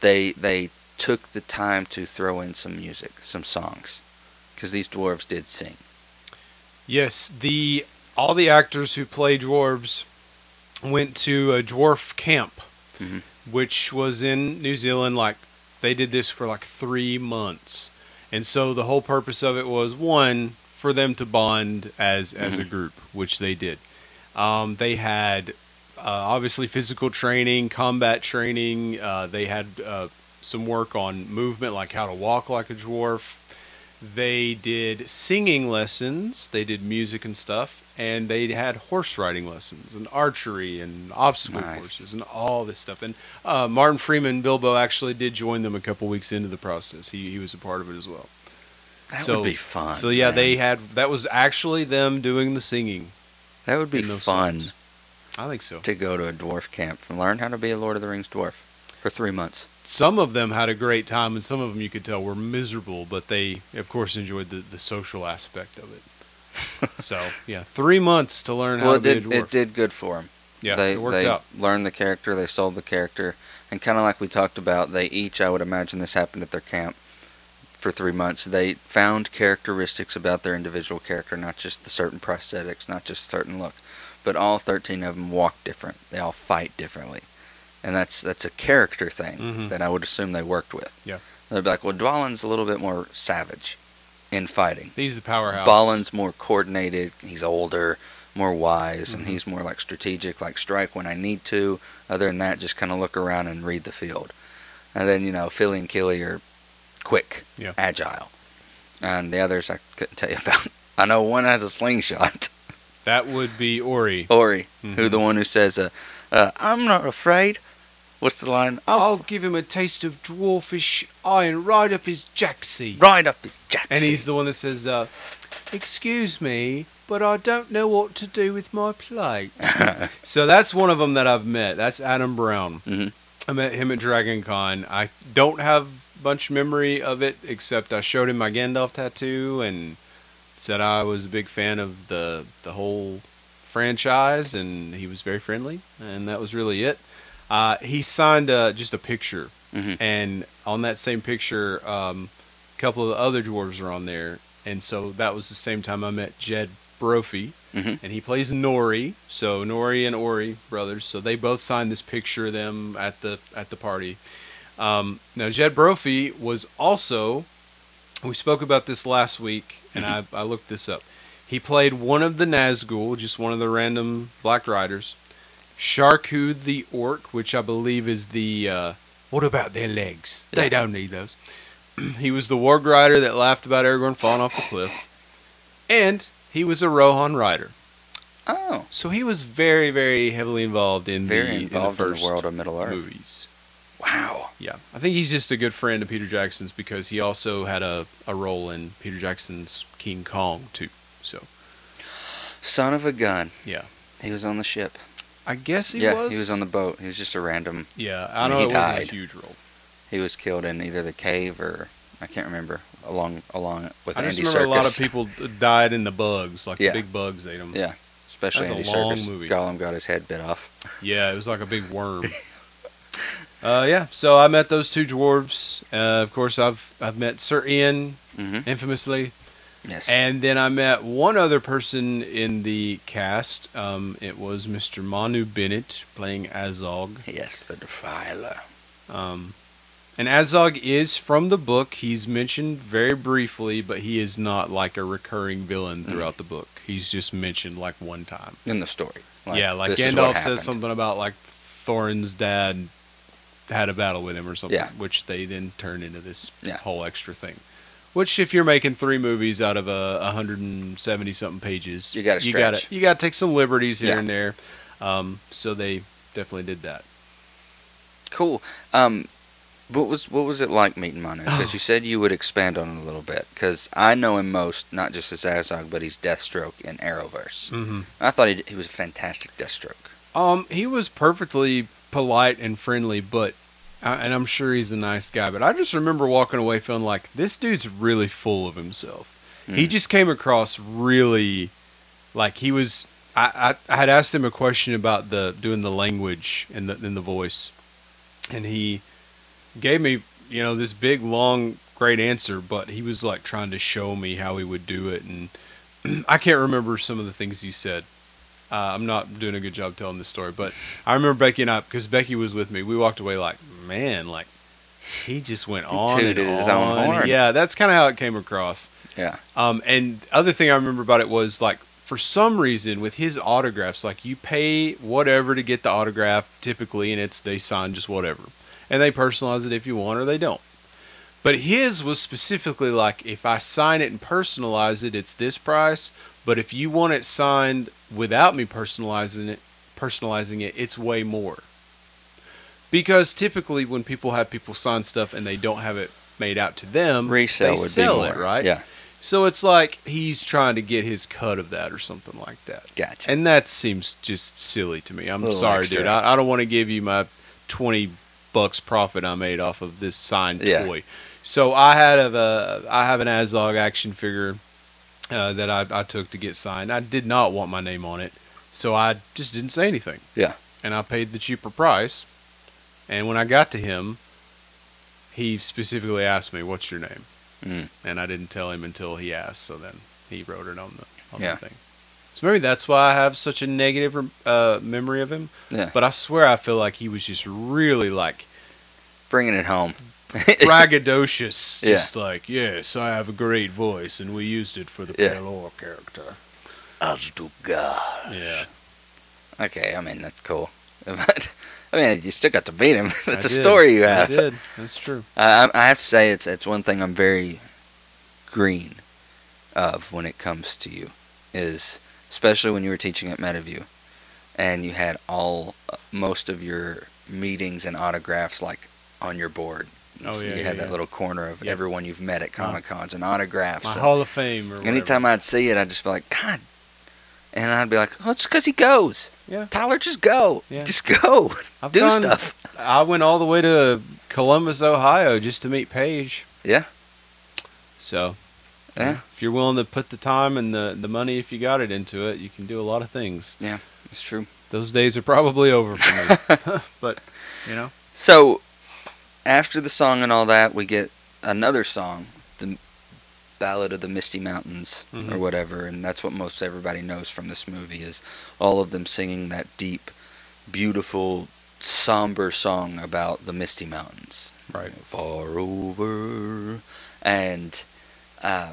they they took the time to throw in some music, some songs, because these dwarves did sing. Yes, the all the actors who play dwarves went to a dwarf camp, Mhm. which was in New Zealand. Like they did this for like three months, and so the whole purpose of it was one for them to bond as as a Mhm. group, which they did. Um, they had uh, obviously physical training, combat training. Uh, they had uh, some work on movement, like how to walk like a dwarf. They did singing lessons. They did music and stuff, and they had horse riding lessons and archery and obstacle Nice. courses and all this stuff. And uh, Martin Freeman Bilbo actually did join them a couple weeks into the process. He he was a part of it as well. That So- would be fun. So yeah, man. they had that was actually them doing the singing. That would be fun songs. I think so. to go to a dwarf camp and learn how to be a Lord of the Rings dwarf for three months. Some of them had a great time, and some of them you could tell were miserable, but they, of course, enjoyed the, the social aspect of it. so yeah, three months to learn how to it be did. a dwarf. It did good for them. yeah, they it worked they out. learned the character. They sold the character, and kind of like we talked about, they each, I would imagine, this happened at their camp for three months. They found characteristics about their individual character, not just the certain prosthetics, not just certain look, but all thirteen of them walk different. They all fight differently, and that's that's a character thing Mhm. that I would assume they worked with. Yeah. they'd be like, well, Dwalin's a little bit more savage in fighting. He's the powerhouse. Balin's more coordinated. He's older, more wise, and Mhm. he's more like strategic, like strike when I need to. Other than that, just kind of look around and read the field. And then you know, Fili and Kili are quick, Yeah. agile, and the others I couldn't tell you about. I know one has a slingshot. That would be Ori. Ori, who Mhm. the one who says, uh, uh, "I'm not afraid." What's the line? I'll I'll give him a taste of dwarfish iron right up his jacksie. Right up his jacksie. And he's the one that says, uh, "Excuse me, but I don't know what to do with my plate." so that's one of them that I've met. That's Adam Brown. Mhm. I met him at Dragon Con. I don't have much memory of it except I showed him my Gandalf tattoo and said I was a big fan of the the whole franchise, and he was very friendly, and that was really it. Uh, he signed uh, just a picture, Mhm. and on that same picture, um, a couple of the other dwarves are on there, and so that was the same time I met Jed Brophy, Mhm. and he plays Nori. So Nori and Ori brothers, so they both signed this picture of them at the at the party. Um, now Jed Brophy was also. We spoke about this last week, and I, I looked this up. He played one of the Nazgul, just one of the random Black Riders. Sharku the Orc, which I believe is the. Uh, what about their legs? They don't need those. he was the Warg Rider that laughed about Aragorn falling off the cliff. And he was a Rohan Rider. oh, So he was very, very heavily involved in very the, involved in the, first world of Middle Earth. movies. Wow. Yeah, I think he's just a good friend of Peter Jackson's because he also had a, a role in Peter Jackson's King Kong too. So Son of a gun. yeah, He was on the ship. I guess he yeah, was. he was on the boat. He was just a random. Yeah, I I know mean, it he wasn't died. a huge role. He was killed in either the cave or I can't remember along along with I just Andy remember Serkis. a lot of people died in the bugs, like Yeah. the big bugs ate them. Yeah, especially That's Andy a long Serkis. movie. Gollum got his head bit off. Yeah, it was like a big worm. uh, yeah, so I met those two dwarves. Uh, of course, I've I've met Sir Ian hmm infamously, Yes. and then I met one other person in the cast. Um, it was Mr. Manu Bennett playing Azog. yes, the Defiler. Um, and Azog is from the book. He's mentioned very briefly, but he is not like a recurring villain Mm. throughout the book. He's just mentioned like one time. In the story. yeah, like Gandalf says something about like Thorin's dad had a battle with him or something, Yeah. which they then turn into this Yeah. whole extra thing. Which, if you're making three movies out of a 170 something pages, You gotta you gotta stretch. you gotta take some liberties here Yeah. and there. Um, so they definitely did that. Cool. Um, what was what was it like meeting Manu? Because you said you would expand on it a little bit. Because I know him most not just as Azog, but he's Deathstroke in Arrowverse. Mm-hmm. I thought he, he was a fantastic Deathstroke. Um, he was perfectly polite and friendly, but uh, and I'm sure he's a nice guy. But I just remember walking away feeling like this dude's really full of himself. He Mm. just came across really like he was. I, I, I had asked him a question about the doing the language and the in the voice, and he gave me you know this big long great answer, but he was like trying to show me how he would do it, and I can't remember some of the things he said. Uh, I'm not doing a good job telling this story, but I remember Becky and I, because Becky was with me, we walked away like, man, like he just went on tooted and his own on. horn. Yeah, that's kind of how it came across. Yeah. Um, and other thing I remember about it was like for some reason with his autographs, like you pay whatever to get the autograph typically, and it's they sign just whatever, and they personalize it if you want or they don't. But his was specifically like if I sign it and personalize it, it's this price. But if you want it signed without me personalizing it, personalizing it, it's way more. Because typically when people have people sign stuff and they don't have it made out to them, Resale they would sell be it, right? Yeah, So it's like he's trying to get his cut of that or something like that. gotcha. And that seems just silly to me. I'm sorry, extra. dude. I, I don't want to give you my 20 bucks profit I made off of this signed Yeah. toy. So I had a, uh, I have an Azog action figure uh, that I, I took to get signed. I did not want my name on it, so I just didn't say anything. Yeah. And I paid the cheaper price. And when I got to him, he specifically asked me, "What's your name?" Mm. And I didn't tell him until he asked. So then he wrote it on the on Yeah. the thing. So maybe that's why I have such a negative uh, memory of him. Yeah. But I swear I feel like he was just really like Bringing it home. braggadocious. Yeah. Just like, yes, I have a great voice, and we used it for the Yeah. Pale Orc character. As do God. Yeah. Okay, I mean that's cool, but I mean you still got to beat him. that's I a did. story you I have. did. That's true. I, I have to say it's it's one thing I'm very green of when it comes to you is especially when you were teaching at Metaview and you had all uh, most of your meetings and autographs like on your board. Oh, So yeah, you yeah, had that little corner of everyone you've met at Comic Cons and autographs. My and Hall of Fame anytime I'd see it, I'd just be like, God. And I'd be like, oh, it's because he goes. Yeah. Tyler, just go. Yeah. Just go. I've Do gone- stuff. I went all the way to Columbus, Ohio, just to meet Paige. Yeah. So, Yeah. if you're willing to put the time and the, the money, if you got it into it, you can do a lot of things. Yeah, it's true. Those days are probably over for me. but, you know, So, after the song and all that, we get another song, the Ballad of the Misty Mountains or Mhm. whatever, and that's what most everybody knows from this movie is all of them singing that deep, beautiful, somber song about the Misty Mountains. Right. Far over, and uh,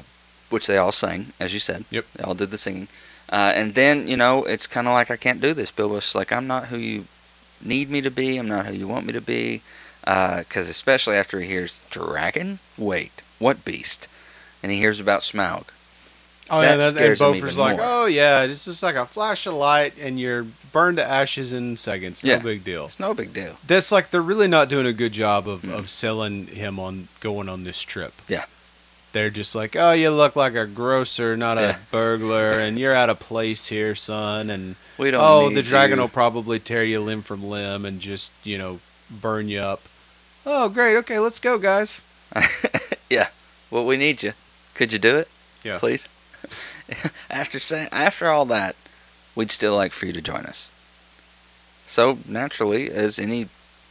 which they all sang, as you said. Yep. They all did the singing. Uh, and then, you know, it's kind of like, I can't do this. Bilbo's like, I'm not who you need me to be. I'm not who you want me to be. Because especially after he hears Dragon? Wait, what beast? And he hears about Smaug. oh That yeah, that, scares Bofur's even like, more. oh yeah, it's just like a flash of light, and you're burned to ashes in seconds. No Yeah. big deal. It's no big deal. That's like they're really not doing a good job of, Mm. of selling him on going on this trip. Yeah. They're just like, oh, you look like a grocer, not Yeah. a burglar, and you're out of place here, son. And We don't oh, the dragon you. will probably tear you limb from limb and just you know burn you up. Oh, great. Okay, let's go, guys. yeah. Well, we need you. Could you do it? Yeah. Please. after saying after all that, we'd still like for you to join us. So naturally, as any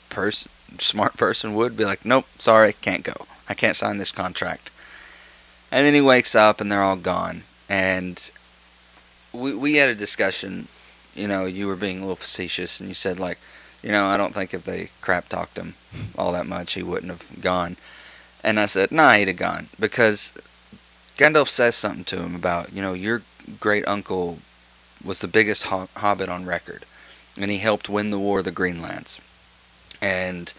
person, smart person would be like, nope, sorry, can't go. I can't sign this contract. And then he wakes up and they're all gone. And we we had a discussion. You know, you were being a little facetious, and you said like, you know, I don't think if they crap talked him all that much, he wouldn't have gone. And I said, nah, he'd have gone because Gandalf says something to him about, you know, your great uncle was the biggest ho- hobbit on record, and he helped win the War of the Greenlands, and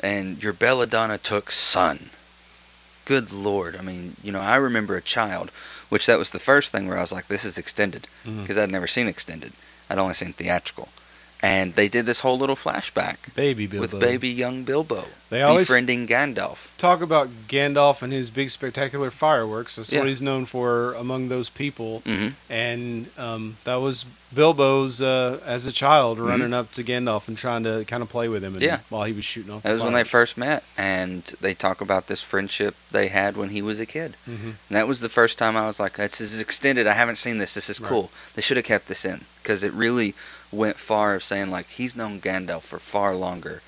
and your Belladonna Took son. Good lord! I mean, you know, I remember a child, which that was the first thing where I was like, this is extended Mhm. because I'd never seen extended. I'd only seen theatrical, and they did this whole little flashback Baby Bilbo. with baby young Bilbo They always befriending Gandalf. talk about Gandalf and his big spectacular fireworks. That's Yeah. what he's known for among those people. hmm And um, that was Bilbo's uh, as a child Mhm. running up to Gandalf and trying to kind of play with him. And Yeah. While he was shooting off. That was when they first met, and they talk about this friendship they had when he was a kid. hmm And that was the first time I was like, "This is extended. I haven't seen this. This is Right. cool. They should have kept this in because it really went far of saying like he's known Gandalf for far longer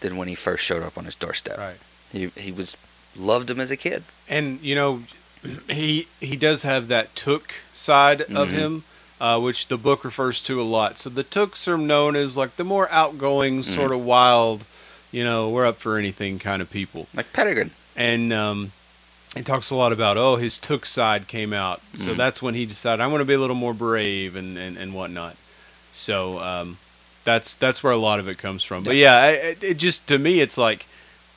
than when he first showed up on his doorstep. Right. He he was loved him as a kid. And you know, he he does have that Took side of Mhm. him, uh, which the book refers to a lot. So the Tooks are known as like the more outgoing, Mm-hmm. sort of wild, you know, we're up for anything kind of people. Like Peregrine. and um, he talks a lot about oh his Took side came out so Mhm. that's when he decided i'm going to be a little more brave and, and, and whatnot so um, that's that's where a lot of it comes from but yeah it, it just to me it's like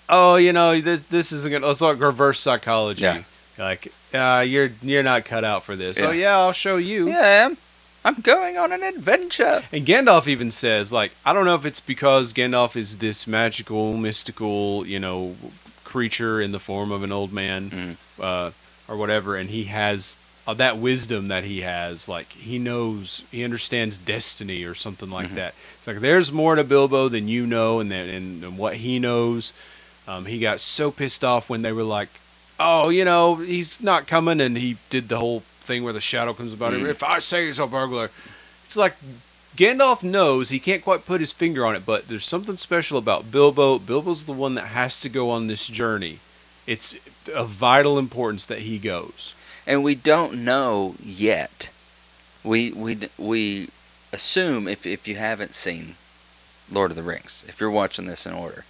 oh, you know, this, this isn't gonna. It's like reverse psychology. Yeah. Like, uh, you're you're not cut out for this. Oh Yeah. yeah, I'll show you. Yeah, I'm, I'm going on an adventure. And Gandalf even says, like, I don't know if it's because Gandalf is this magical, mystical, you know, creature in the form of an old man, Mhm. uh, or whatever, and he has uh, that wisdom that he has. Like, he knows, he understands destiny or something like Mhm. that. It's like there's more to Bilbo than you know, and that, and, and what he knows. Um, he got so pissed off when they were like, "Oh, you know, he's not coming," and he did the whole thing where the shadow comes about him. Mm. If I say he's a burglar, it's like Gandalf knows he can't quite put his finger on it, but there's something special about Bilbo. Bilbo's the one that has to go on this journey. It's of vital importance that he goes. And we don't know yet. We we we assume if if you haven't seen Lord of the Rings, if you're watching this in order,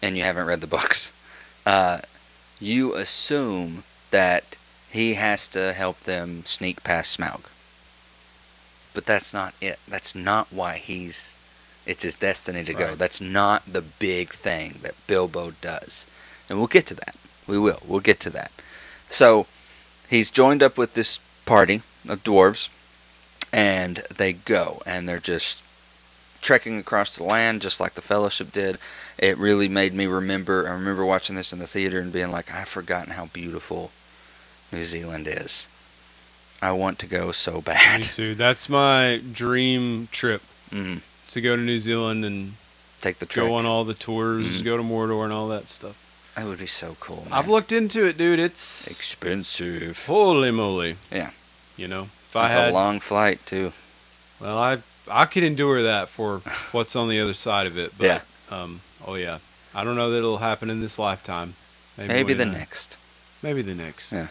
and you haven't read the books, uh, you assume that he has to help them sneak past Smaug. But that's not it. That's not why he's. It's his destiny to go. That's not the big thing that Bilbo does, and we'll get to that. We will. We'll get to that. So he's joined up with this party of dwarves, and they go, and they're just trekking across the land, just like the Fellowship did. It really made me remember. I remember watching this in the theater and being like, I've forgotten how beautiful New Zealand is. I want to go so bad. Me too. That's my dream trip mm, to go to New Zealand and take the trip. go on all the tours, Mhm. go to Mordor and all that stuff. That would be so cool. Man. I've looked into it, dude. It's expensive. holy moly. Yeah. You know, if I It's had, a long flight too. well, I I could endure that for what's on the other side of it. But, Yeah. Um. Oh yeah. I don't know that it'll happen in this lifetime. Maybe the 29. next. Maybe the next. Yeah.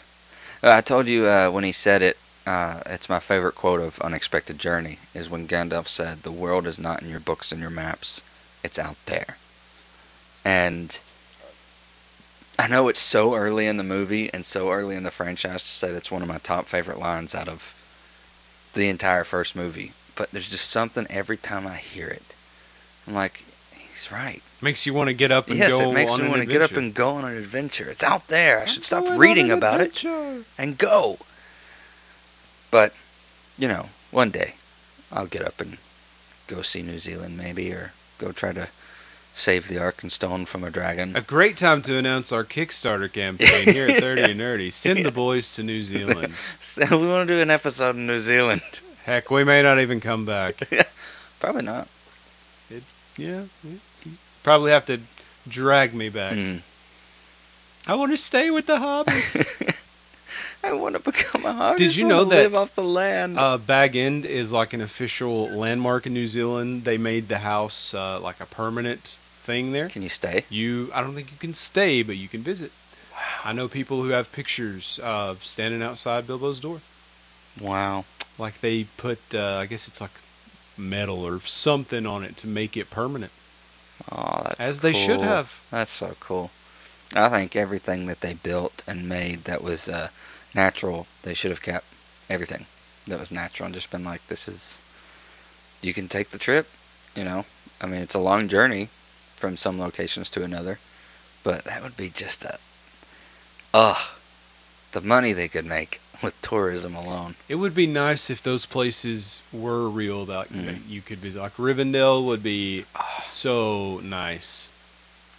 Uh, I told you uh, when he said it. Uh, it's my favorite quote of Unexpected Journey is when Gandalf said, "The world is not in your books and your maps; it's out there." And I know it's so early in the movie and so early in the franchise to say that's one of my top favorite lines out of the entire first movie. But there's just something every time I hear it, I'm like, he's right. Makes you want to get up and yes, go it makes on me want to get up and go on an adventure. It's out there. I should stop Going on reading about it and go. But, you know, one day I'll get up and go see New Zealand maybe or go try to save the Arkenstone from a dragon. A great time to announce our Kickstarter campaign here at 30 and Nerdy. Send the boys to New Zealand. So we want to do an episode in New Zealand. Heck, we may not even come back. Probably not. Yeah. you Probably have to drag me back. Mm. I want to stay with the hobbits. I want to become a hobbit. Did you know that, live off the land? uh, Bag End is like an official landmark in New Zealand. They made the house uh, like a permanent thing there. Can you stay? You, I don't think you can stay, but you can visit. I know people who have pictures of standing outside Bilbo's door. Wow. Like they put, uh, I guess it's like metal or something on it to make it permanent, Oh, that's as they should have. That's so cool. I think everything that they built and made that was uh, natural, they should have kept everything that was natural and just been like, this is. You can take the trip, you know. I mean, it's a long journey from some locations to another, but that would be just a. Ugh. The money they could make with tourism alone. It would be nice if those places were real that, mm. that you could visit. Like Rivendell would be so nice.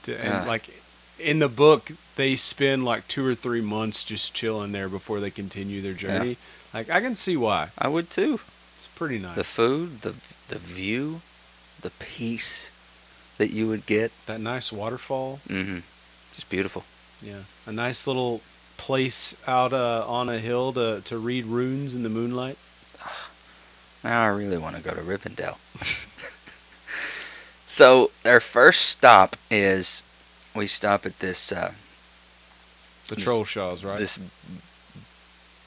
To, and Yeah. like in the book, they spend like two or three months just chilling there before they continue their journey. Like I can see why. I would too. It's pretty nice. The food, the the view, the peace that you would get. that nice waterfall. Mm-hmm. Just beautiful. Yeah, a nice little place out uh, on a hill to to read runes in the moonlight. Now I really want to go to Rivendell. so our first stop is we stop at this uh, The This- Trollshaws, right? this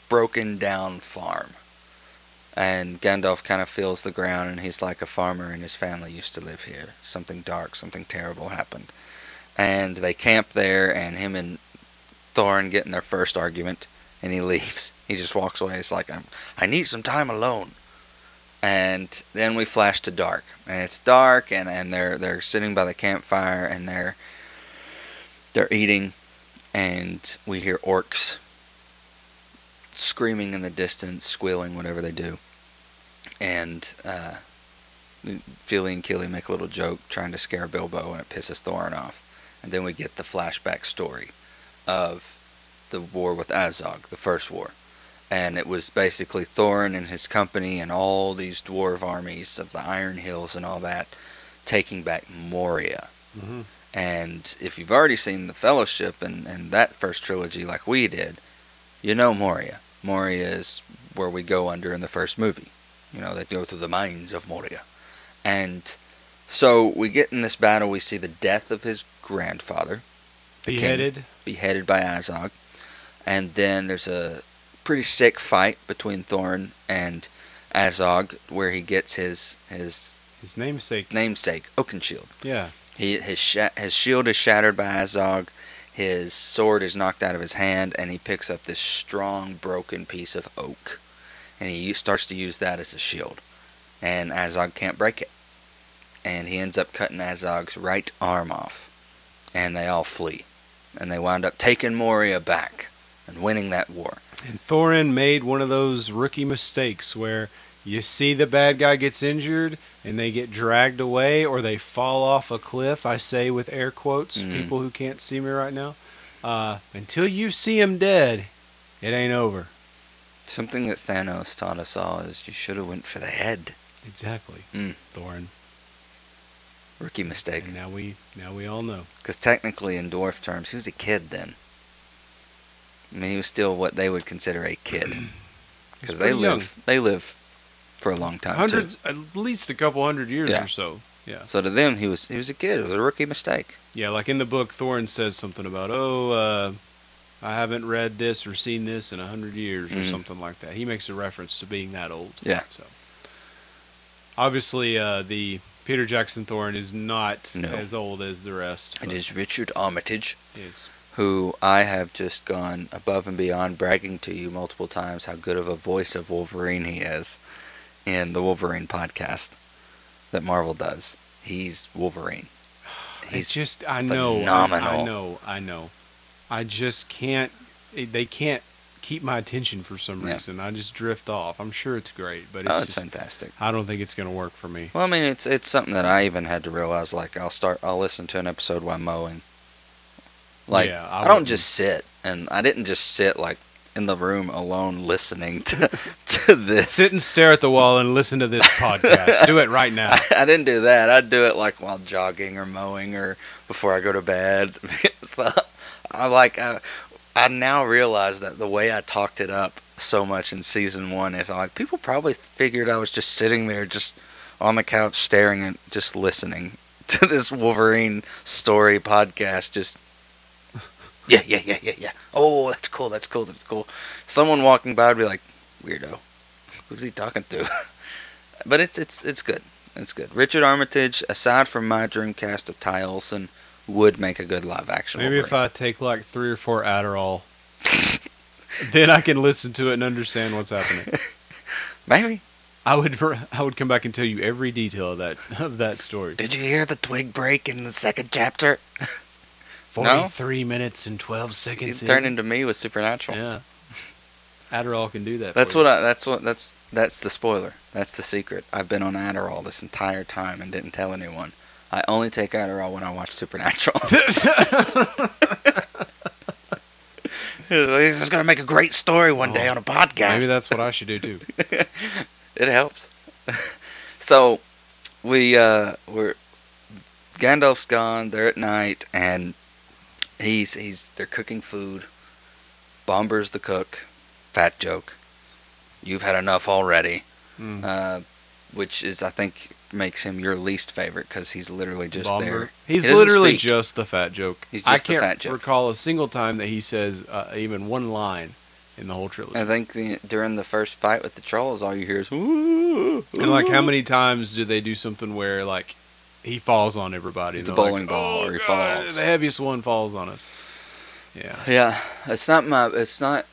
broken down farm, and Gandalf kind of feels the ground, and he's like a farmer, and his family used to live here. Something dark, something terrible happened, and they camp there, and him and Thorin get in their first argument, and he leaves. He just walks away. It's like I'm, I need some time alone. And then we flash to dark, and it's dark, and, and they're they're sitting by the campfire, and they're they're eating, and we hear orcs screaming in the distance, squealing, whatever they do. And uh, Fili and Kili make a little joke trying to scare Bilbo, and it pisses Thorin off. And then we get the flashback story of the war with Azog, the first war. And it was basically Thorin and his company and all these dwarf armies of the Iron Hills and all that taking back Moria. Mm-hmm. And if you've already seen The Fellowship and, and that first trilogy like we did, you know Moria. Moria is where we go under in the first movie. You know, they go through the mines of Moria. And so we get in this battle, we see the death of his grandfather, the king, Beheaded. beheaded by Azog. And then there's a pretty sick fight between Thorin and Azog where he gets his his His namesake. namesake, Oakenshield. Yeah. He his sh- his shield is shattered by Azog. His sword is knocked out of his hand, and he picks up this strong, broken piece of oak, and he starts to use that as a shield. And Azog can't break it, and he ends up cutting Azog's right arm off, and they all flee, and they wind up taking Moria back and winning that war. And Thorin made one of those rookie mistakes where you see the bad guy gets injured and they get dragged away or they fall off a cliff. I say with air quotes, Mhm. people who can't see me right now. Uh, until you see him dead, it ain't over. Something that Thanos taught us all is you should have went for the head. Exactly. Mm. Thorin. Rookie mistake. And now we now we all know. Because technically, in dwarf terms, he was a kid then. I mean, he was still what they would consider a kid. Because they pretty young. live, they live for a long time Hundreds, at least a couple hundred years Yeah. or so. Yeah. So to them, he was he was a kid. It was a rookie mistake. Yeah, like in the book, Thorin says something about, oh, uh, I haven't read this or seen this in a hundred years or Mhm. something like that. He makes a reference to being that old. Yeah. So obviously, uh, the Peter Jackson Thorin is not No. as old as the rest. It is Richard Armitage, is. who I have just gone above and beyond bragging to you multiple times how good of a voice of Wolverine he is in the Wolverine podcast that Marvel does. He's Wolverine. He's He's just I know, I- I, know, I know. I just can't. They can't keep my attention for some Yeah. reason. I just drift off. I'm sure it's great, but it's oh, it's just fantastic. I don't think it's gonna work for me. Well, I mean, it's it's something that I even had to realize. Like, I'll start, I'll listen to an episode while mowing. Like, Yeah, I, I don't just sit, and I didn't just sit like in the room alone listening to to this. Sit and stare at the wall and listen to this podcast. Do it right now. I, I didn't do that. I'd do it like while jogging or mowing or before I go to bed. so I like I, I now realize that the way I talked it up so much in season one is I'm like people probably figured I was just sitting there just on the couch staring and just listening to this Wolverine story podcast just yeah yeah yeah yeah yeah oh that's cool that's cool that's cool someone walking by would be like weirdo who's he talking to but it's it's it's good it's good Richard Armitage aside from my dream cast of Ty Olson would make a good live action Maybe if. I take like three or four Adderall, then I can listen to it and understand what's happening. maybe I would I would come back and tell you every detail of that of that story. did you hear the twig break in the second chapter No? Forty-three minutes and twelve He's seconds. in. turning to me with Supernatural Yeah. Adderall can do that. That's for you. what I. That's what. That's that's the spoiler. That's the secret. I've been on Adderall this entire time and didn't tell anyone. I only take Adderall when I watch Supernatural. this is gonna make a great story one day Oh, on a podcast. Maybe that's what I should do too. it helps. so we uh we're Gandalf's gone. They're at night and he's he's they're cooking food. Bombur's the cook. Fat joke. You've had enough already. Mm. Uh, which is I think makes him your least favorite because he's literally just Bombur. there. He's He literally speak. just the fat joke. He's I just the can't fat joke. recall a single time that he says uh, even one line in the whole trilogy. I think the, during the first fight with the trolls, all you hear is "Ooh." And like, how many times do they do something where like he falls on everybody? It's the bowling like, ball "Oh, or he God, falls." The heaviest one falls on us. Yeah. Yeah, it's not my. It's not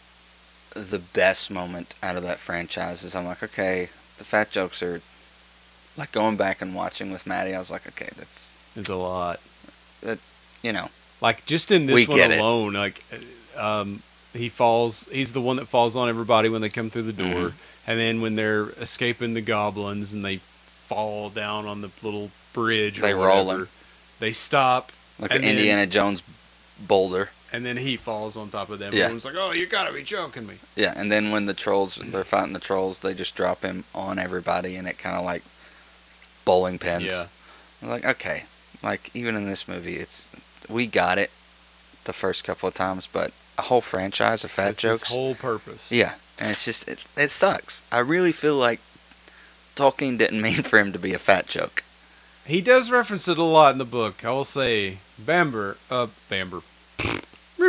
the best moment out of that franchise. Is I'm like, okay, the fat jokes are like going back and watching with Maddie. I was like, okay, that's It's a lot. That you know, Like just in this one get it. alone, like um, he falls. He's the one that falls on everybody when they come through the door, Mhm. and then when they're escaping the goblins and they fall down on the little bridge, or They roll whatever, him. They stop, Like And the then- Indiana Jones boulder. and then he falls on top of them. Yeah. Everyone's like, "Oh, you gotta be joking me!" Yeah, and then when the trolls they're fighting the trolls, they just drop him on everybody, and it kind of like bowling pins. Yeah. I'm like okay, like even in this movie, it's we got it the first couple of times, but a whole franchise of fat his jokes. whole purpose. Yeah, and it's just it, it sucks. I really feel like Tolkien didn't mean for him to be a fat joke. He does reference it a lot in the book. I will say, Bamber, uh, Bamber.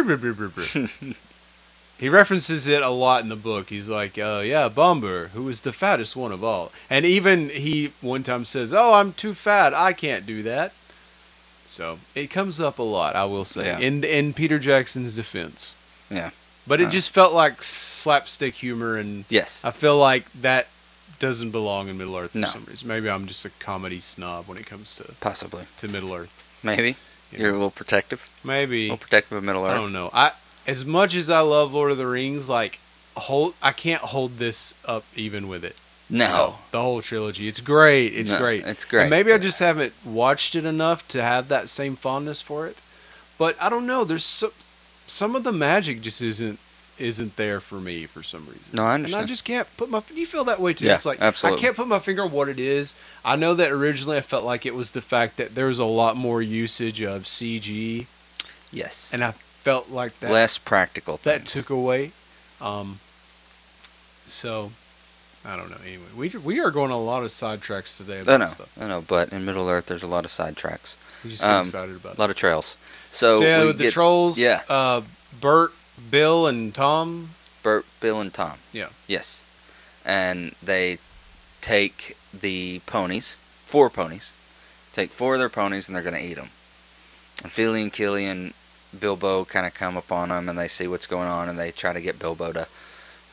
he references it a lot in the book. He's like, uh, yeah, Bombur, who is the fattest one of all. And even he one time says, oh, I'm too fat. I can't do that. So it comes up a lot, I will say, Yeah. in in Peter Jackson's defense. Yeah. But it Uh. just felt like slapstick humor, and Yes. I feel like that doesn't belong in Middle Earth for No. some reason. Maybe I'm just a comedy snob when it comes to, Possibly. to Middle Earth. Maybe. You You're a little protective. A Maybe little protective of Middle Earth. I don't know. I as much as I love Lord of the Rings, like hold I can't hold this up even with it. No. the whole trilogy. It's great. It's No, great. It's great. And maybe I just haven't watched it enough to have that same fondness for it. But I don't know. There's some some of the magic just isn't isn't there for me for some reason. No, I And I just can't put my. You feel that way too? Yeah, it's like absolutely. I can't put my finger on what it is. I know that originally I felt like it was the fact that there was a lot more usage of CG, yes. and I felt like that Less practical that things. took away. Um, so I don't know. Anyway, we we are going on a lot of sidetracks today I know. stuff. I know. But in Middle Earth, there's a lot of sidetracks. We just get Um, excited about A it. lot of trails. So, So, yeah, with the trolls. yeah. Uh, Bert, Bill, and Tom. Bert, Bill, and Tom. Yeah. Yes. And they take the ponies, four ponies, take four of their ponies, and they're going to eat them. And Fili and Killian, Bilbo kind of come upon them, and they see what's going on, and they try to get Bilbo to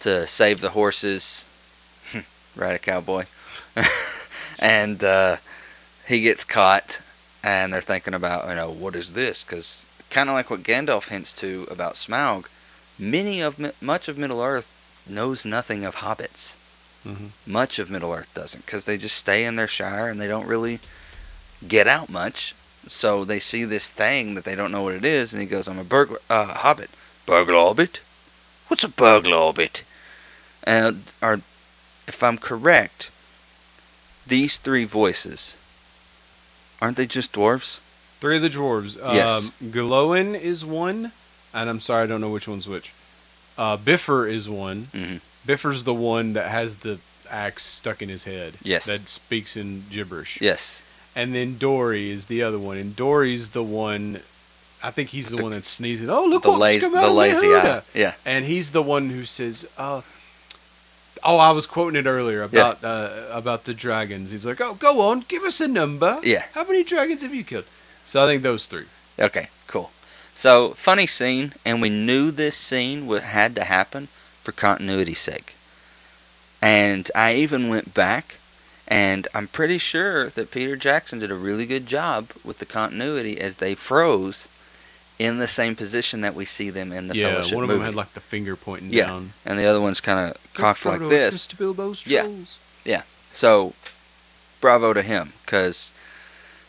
to save the horses. right, a cowboy. and uh, he gets caught, and they're thinking about, you know, what is this? Because kind of like what Gandalf hints to about Smaug, many of much of Middle Earth knows nothing of hobbits. Mhm. Much of Middle Earth doesn't, because they just stay in their shire and they don't really get out much. So they see this thing that they don't know what it is, and he goes, "I'm a burglar, uh, hobbit, burglar hobbit. What's a burglar hobbit?" And are, if I'm correct, these three voices aren't they just dwarves? Three of the dwarves. Yes. Um, Gloin is one, and I'm sorry, I don't know which one's which. Uh, Bifur is one. Mhm. Bifur's the one that has the axe stuck in his head. Yes. That speaks in gibberish. Yes. And then Dori is the other one, and Dori's the one. I think he's the, The- one that's sneezing. Oh, look The what's lazy, come out the of lazy eye. Yeah. And he's the one who says, uh, "Oh, I was quoting it earlier about uh, about the dragons." He's like, "Oh, go on, give us a number. Yeah. How many dragons have you killed?" So I think those three. Okay, cool. So, funny scene, and we knew this scene wa- had to happen for continuity's sake. And I even went back, and I'm pretty sure that Peter Jackson did a really good job with the continuity as they froze in the same position that we see them in the yeah, Fellowship one of movie. them had like the finger pointing Yeah. down. and the other one's kind of cocked like Frodo's this. Mr. Bilbo's Yeah. trolls. So, bravo to him, because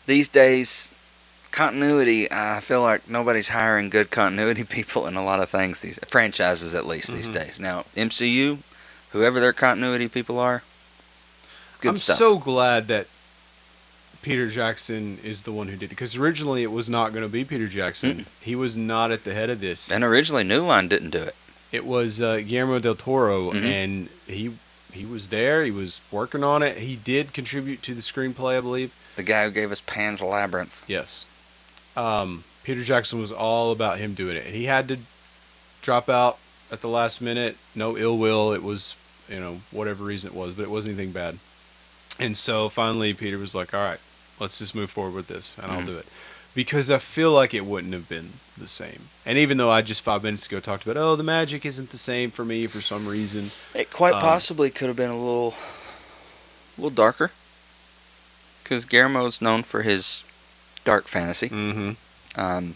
these days, continuity, I feel like nobody's hiring good continuity people in a lot of things, these franchises at least these Mhm. days. Now, MCU, whoever their continuity people are, good I'm stuff. so glad that Peter Jackson is the one who did it because originally it was not going to be Peter Jackson. He was not at the head of this. and originally, New Line didn't do it. It was uh, Guillermo del Toro, Mhm. and he he was there. He was working on it. He did contribute to the screenplay, I believe. The guy who gave us Pan's Labyrinth. Yes. Um, Peter Jackson was all about him doing it. He had to drop out at the last minute. No ill will. It was, you know, whatever reason it was, but it wasn't anything bad. And so finally, Peter was like, "All right, let's just move forward with this, and I'll Mhm. do it," because I feel like it wouldn't have been the same. And even though I just five minutes ago talked about, oh, the magic isn't the same for me for some reason. It quite Um, possibly could have been a little, a little darker. Because Guillermo's known for his dark fantasy. Mm-hmm. Um,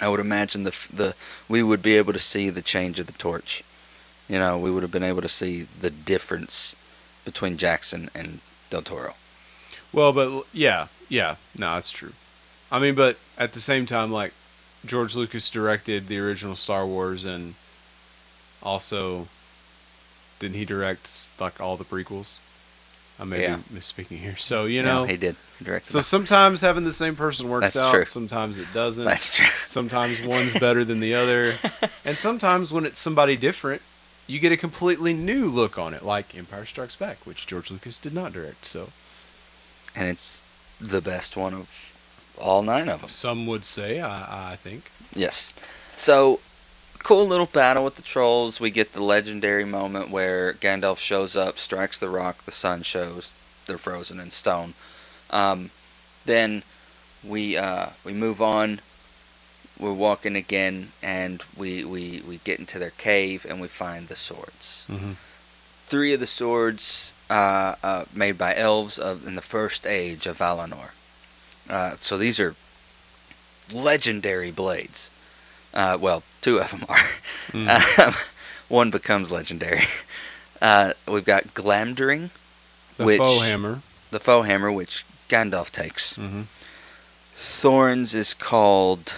I would imagine the the we would be able to see the change of the torch. You know, we would have been able to see the difference between Jackson and Del Toro. Well, but yeah, yeah, no, it's true. I mean, but at the same time, like George Lucas directed the original Star Wars, and also didn't he direct like all the prequels? I may Yeah. be misspeaking here. So you know, he did he directed. so sometimes having the same person works That's out. true. Sometimes it doesn't. That's true. Sometimes one's better than the other, and sometimes when it's somebody different, you get a completely new look on it, like Empire Strikes Back, which George Lucas did not direct. So And it's the best one of all nine of them. some would say, I, I think. Yes. So, cool little battle with the trolls. We get the legendary moment where Gandalf shows up, strikes the rock, the sun shows, they're frozen in stone. Um, then we uh, we move on. We're walking again, and we, we, we get into their cave, and we find the swords. Mm-hmm. Three of the swords uh, uh, made by elves of in the first age of Valinor. Uh, so these are legendary blades. Uh, well, two of them are. Mm. Um, one becomes legendary. Uh, we've got Glamdring, The which foe hammer. the foe hammer, which Gandalf takes. Mm-hmm. Thorin's is called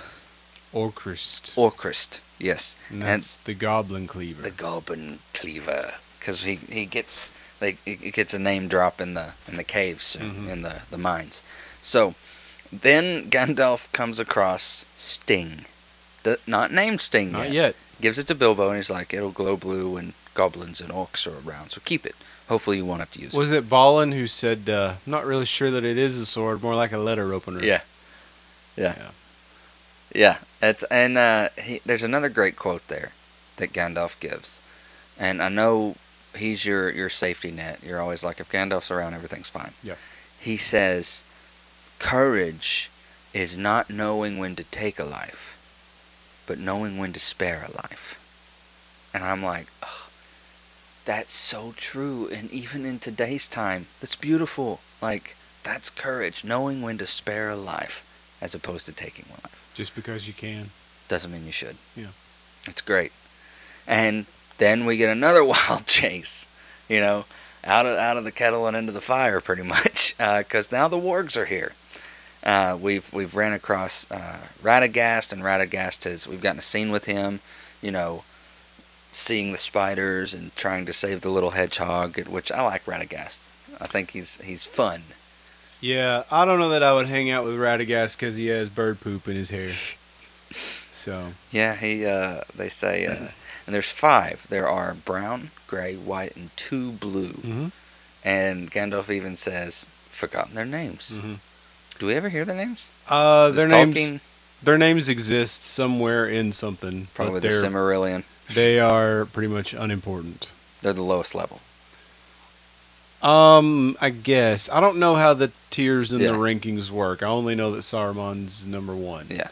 Orcrist. Orcrist. Yes, And and that's the goblin cleaver. the Goblin Cleaver, because he he gets like he gets a name drop in the in the caves Mhm. in the the mines. So then Gandalf comes across Sting, not named Sting Not yet. yet. Gives it to Bilbo, and he's like, "It'll glow blue when goblins and orcs are around, so keep it. Hopefully, you won't have to use it. Was it Balin who said, uh, "Not really sure that it is a sword, more like a letter opener"? Yeah, yeah, Yeah. yeah. It's and uh, he, there's another great quote there that Gandalf gives, and I know he's your your safety net. You're always like, if Gandalf's around, everything's fine. Yeah. He says, "Courage is not knowing when to take a life, but knowing when to spare a life." And I'm like, oh, that's so true. And even in today's time, that's beautiful. Like, that's courage, knowing when to spare a life as opposed to taking one life. Just because you can. Doesn't mean you should. Yeah. It's great. And then we get another wild chase, you know, out of out of the kettle and into the fire, pretty much, uh, because now the wargs are here. Uh, we've we've ran across uh, Radagast, and Radagast has we've gotten a scene with him, you know, seeing the spiders and trying to save the little hedgehog, which I like Radagast. I think he's he's fun. Yeah, I don't know that I would hang out with Radagast because he has bird poop in his hair. So Yeah, he. Uh, they say, uh, and there's five. There are brown, gray, white, and two blue. Mhm. And Gandalf even says, "Forgotten their names." Mhm. Do we ever hear their names? uh, their names their names exist somewhere in something, probably the Silmarillion. they are pretty much unimportant. They're the lowest level. Um, I guess I don't know how the tiers and Yeah. the rankings work. I only know that Saruman's number one. Yeah.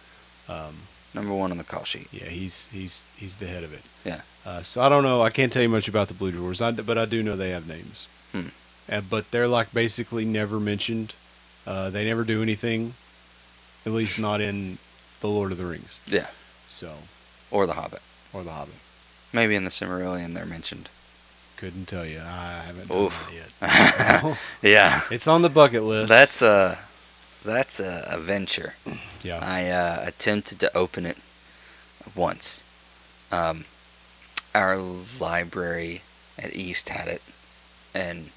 Um, Number one on the call sheet. yeah, he's he's he's the head of it. Yeah. Uh, so I don't know. I can't tell you much about the Blue Dwarves, I, but I do know they have names. Hmm. Uh, but they're like basically never mentioned. Uh, they never do anything, at least not in the Lord of the Rings. Yeah. So Or the Hobbit. or the Hobbit. Maybe in the Silmarillion they're mentioned. Couldn't tell you. I haven't done Oof. that yet. yeah. it's on the bucket list. That's a that's a, a venture. yeah. I uh, attempted to open it once. Um, our library at East had it, and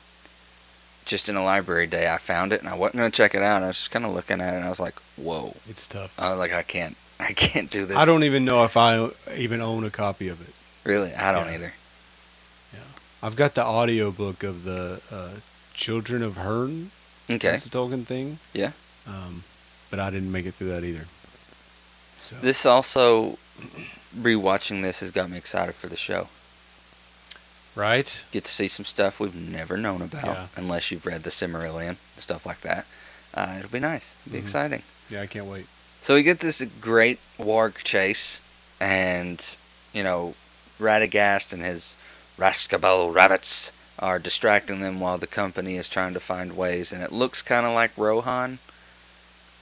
just in a library day, I found it, and I wasn't gonna check it out. I was just kind of looking at it, and I was like, "Whoa!" It's tough. I was like, "I can't, I can't do this." I don't even know if I even own a copy of it. really. I don't Yeah. either. Yeah, I've got the audio book of the uh, Children of Húrin. Okay. That's a Tolkien thing. Yeah. Um, but I didn't make it through that either. So This also, rewatching this has got me excited for the show. Right. Get to see some stuff we've never known about, Yeah. unless you've read the Silmarillion, stuff like that. Uh, it'll be nice. It'll be Mhm. exciting. Yeah, I can't wait. So we get this great warg chase, and you know, Radagast and his Rhosgobel rabbits are distracting them while the company is trying to find ways, and it looks kind of like Rohan.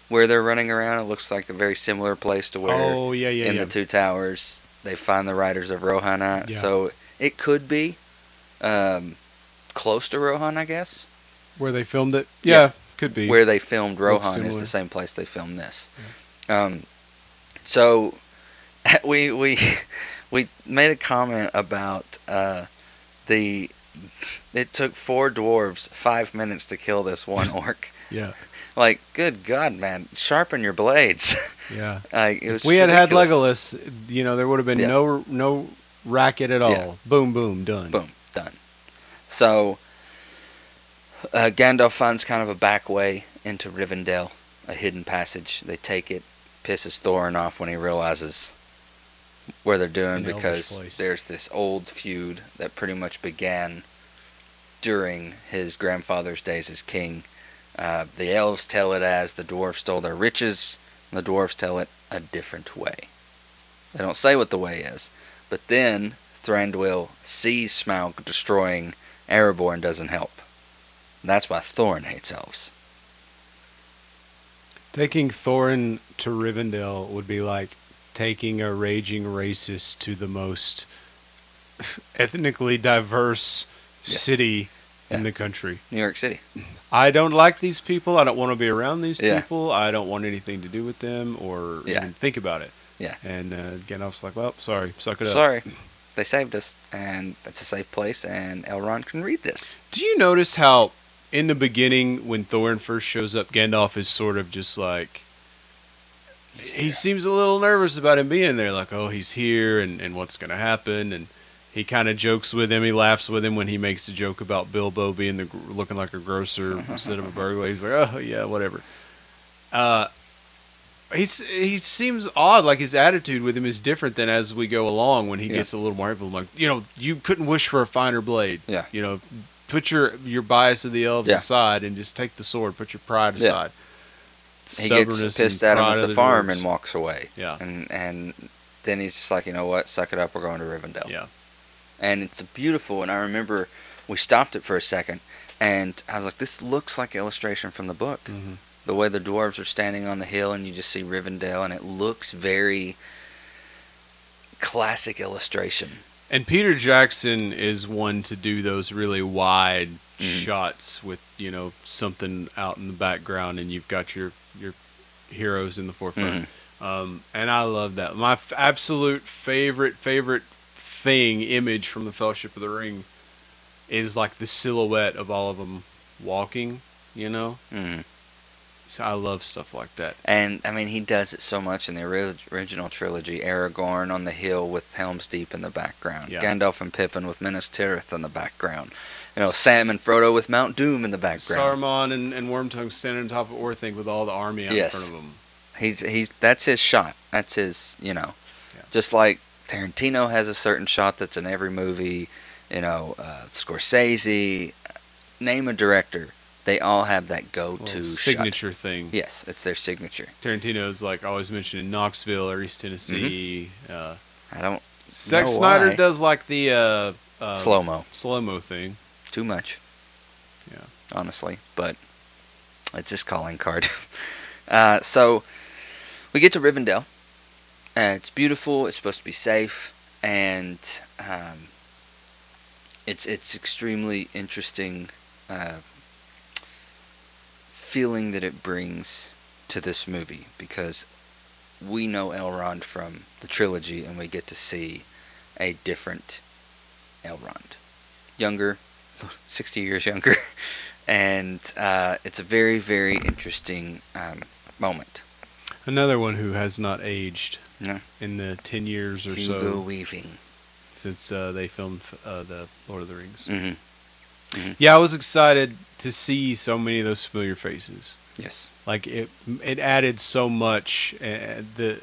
where they're running around. It looks like a very similar place to where oh yeah, yeah, in yeah. the two towers they find the riders of Rohan at. Yeah. So it could be um, close to Rohan, I guess. Where they filmed it? Yeah. Yeah, could be. Where they filmed Rohan is the same place they filmed this. Um, so we we we made a comment about uh, the. It took four dwarves five minutes to kill this one orc. yeah, like, good God, man, sharpen your blades. yeah. like, it was we had had. Legolas, you know, there would have been Yeah. no no racket at all. Yeah. Boom, boom, done. Boom. So, uh, Gandalf finds kind of a back way into Rivendell, a hidden passage. They take it, pisses Thorin off when he realizes where they're doing An because there's this old feud that pretty much began during his grandfather's days as king. Uh, the elves tell it as the dwarves stole their riches, and the dwarves tell it a different way. They don't say what the way is, but then Thranduil sees Smaug destroying Erebor doesn't help. That's why Thorin hates elves. Taking Thorin to Rivendell would be like taking a raging racist to the most ethnically diverse Yes. city Yeah. in the country. New York City. I don't like these people. I don't want to be around these Yeah. people. I don't want anything to do with them or Yeah. even think about it. Yeah. And uh, Gandalf's like, well, sorry, suck it up. Sorry, they saved us, and it's a safe place, and Elrond can read this. Do you notice how in the beginning when Thorin first shows up, Gandalf is sort of just like he seems a little nervous about him being there, like, oh, he's here and, and what's gonna happen and he kind of jokes with him. He laughs with him when he makes the joke about Bilbo being the looking like a grocer instead of a burglar. He's like, "Oh yeah, whatever." Uh, he's he seems odd. Like his attitude with him is different than as we go along. When he Yeah. gets a little more hateful, like you know, you couldn't wish for a finer blade. Yeah. You know, put your your bias of the elves Yeah. aside and just take the sword. Put your pride Yeah. aside. He gets pissed at him at of the, farm and walks away. Yeah. And and then he's just like, you know what, suck it up, we're going to Rivendell. Yeah. And it's beautiful. And I remember we stopped it for a second, and I was like, this looks like illustration from the book. Mhm. The way the dwarves are standing on the hill, and you just see Rivendell, and it looks very classic illustration. And Peter Jackson is one to do those really wide Mhm. shots with you know something out in the background, and you've got your your heroes in the forefront. Um, and I love that. My f- absolute favorite favorite thing image from the Fellowship of the Ring is like the silhouette of all of them walking. You know, hmm so I love stuff like that. And I mean, he does it so much in the ori- original trilogy. Aragorn on the hill with Helm's Deep in the background. Yeah. Gandalf and Pippin with Minas Tirith in the background. You know, Sam and Frodo with Mount Doom in the background. Saruman and, and Wormtongue standing on top of Orthanc with all the army out Yes. in front of them. He's he's that's his shot. That's his you know, Yeah. just like Tarantino has a certain shot that's in every movie. You know, uh, Scorsese. Name a director, they all have that go-to Well, shot. signature thing. Yes, it's their signature. Tarantino's like always mentioned in Knoxville or East Tennessee. Uh, I don't Zack Snyder Mm-hmm. why. does like the uh, uh, slow mo slow mo thing. too much. Yeah. honestly, but it's his calling card. uh, so we get to Rivendell. Uh, it's beautiful. It's supposed to be safe, and um, it's it's extremely interesting uh, feeling that it brings to this movie because we know Elrond from the trilogy, and we get to see a different Elrond, younger, sixty years younger, and uh, it's a very very interesting um, moment. Another one who has not aged No. in the ten years or Hugo so Weaving. since uh, they filmed uh, the Lord of the Rings. Hmm Yeah, I was excited to see so many of those familiar faces. Yes. Like it, it added so much. Uh, the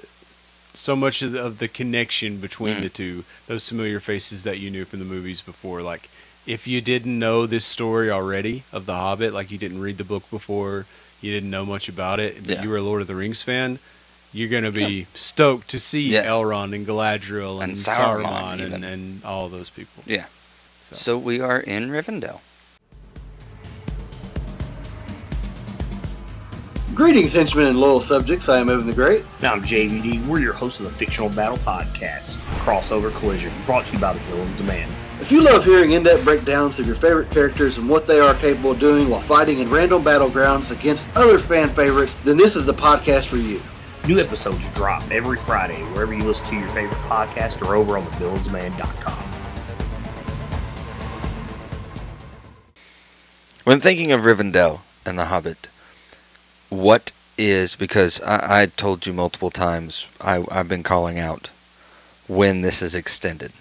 so much of the, of the connection between Mhm. the two. Those familiar faces that you knew from the movies before. Like if you didn't know this story already of the Hobbit, like you didn't read the book before, you didn't know much about it, Yeah. you were a Lord of the Rings fan. You're gonna be stoked to see Yeah. Elrond and Galadriel and, And Sauron Saruman, and, and all those people. Yeah. So, So we are in Rivendell. Greetings, henchmen and loyal subjects. I am Evan the Great. Now I'm JVD. We're your hosts of the Fictional Battle Podcast, Crossover Collision, brought to you by the Villains Demand. If you love hearing in-depth breakdowns of your favorite characters and what they are capable of doing while fighting in random battlegrounds against other fan favorites, then this is the podcast for you. New episodes drop every Friday wherever you listen to your favorite podcast or over on thevillainsdemand.com. When thinking of Rivendell and The Hobbit, what is because I, I told you multiple times I, I've been calling out when this is extended,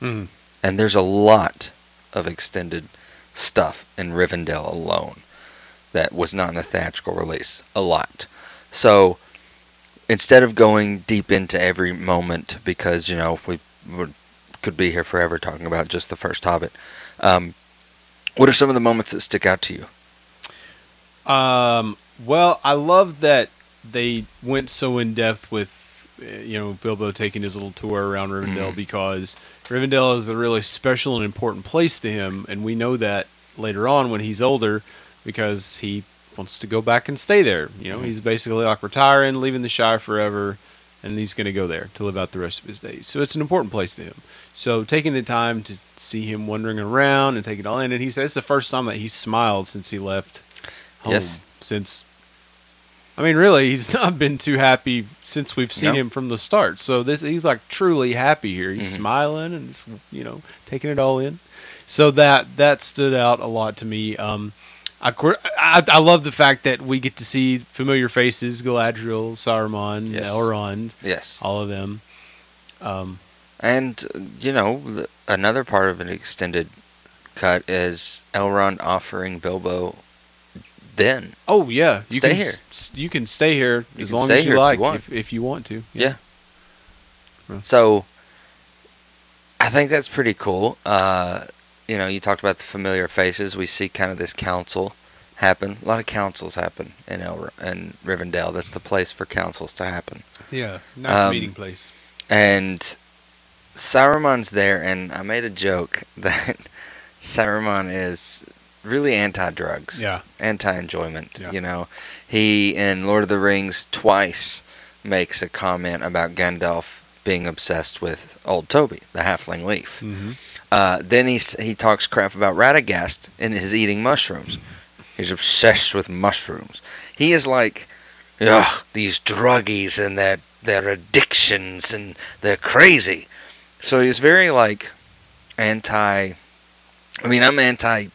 Mhm. and there's a lot of extended stuff in Rivendell alone that was not in the theatrical release. A lot. So instead of going deep into every moment, because you know we would could be here forever talking about just the first Hobbit. Um, what are some of the moments that stick out to you? Um, well, I love that they went so in depth with, uh, you know, Bilbo taking his little tour around Rivendell Mhm. because Rivendell is a really special and important place to him, and we know that later on when he's older because he wants to go back and stay there. You know, Mhm. he's basically like retiring, leaving the Shire forever, and he's going to go there to live out the rest of his days. So it's an important place to him. So taking the time to see him wandering around and take it all in, and he said it's the first time that he's smiled since he left home. Yes. Since, I mean, really, he's not been too happy since we've seen him from the start. So this, he's like truly happy here. He's Mhm. smiling and just, you know taking it all in. So that that stood out a lot to me. Um, I, I I love the fact that we get to see familiar faces: Galadriel, Saruman, Yes. Elrond, Yes. all of them. Um, And, you know, the, another part of an extended cut is Elrond offering Bilbo then. oh yeah, you Stay can here. s- you can stay here You as long as you here if you like, want. if, if you want to. Yeah. Yeah. So, I think that's pretty cool. Uh, you know, you talked about the familiar faces. We see kind of this council happen. A lot of councils happen in El in Rivendell. That's the place for councils to happen. Yeah, nice Um, meeting place. And Saruman's there, and I made a joke that Saruman is really anti-drugs, Yeah, anti-enjoyment. Yeah. You know, he in Lord of the Rings twice makes a comment about Gandalf being obsessed with old Toby, the Halfling Leaf. hmm Uh, then he he talks crap about Radagast and his eating mushrooms. He's obsessed with mushrooms. He is like, ugh, these druggies and their their addictions and they're crazy. So he's very like anti. I mean, I'm anti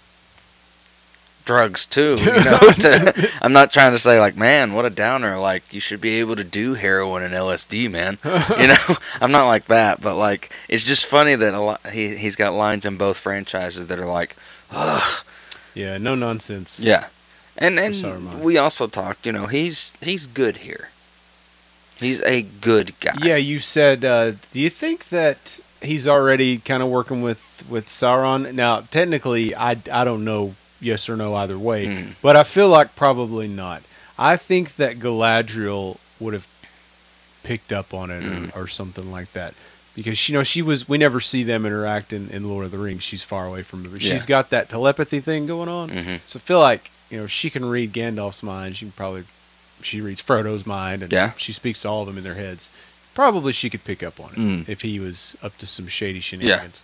drugs too. You know, to, I'm not trying to say like, man, what a downer. Like you should be able to do heroin and LSD, man. you know, I'm not like that, but like it's just funny that a lot he he's got lines in both franchises that are like, ugh, yeah, no nonsense. yeah. And and we also talked, you know, he's he's good here. He's a good guy. Yeah, you said. Uh, do you think that he's already kind of working with with Sauron? Now, technically, I I don't know yes or no either way, Mm. but I feel like probably not. I think that Galadriel would have picked up on it Mm. or, or something like that. Because you know she was, we never see them interact in, in Lord of the Rings. She's far away from them. Yeah. She's got that telepathy thing going on. hmm So I feel like you know she can read Gandalf's mind. She can probably she reads Frodo's mind, and Yeah. she speaks to all of them in their heads. Probably she could pick up on it Mm. if he was up to some shady shenanigans.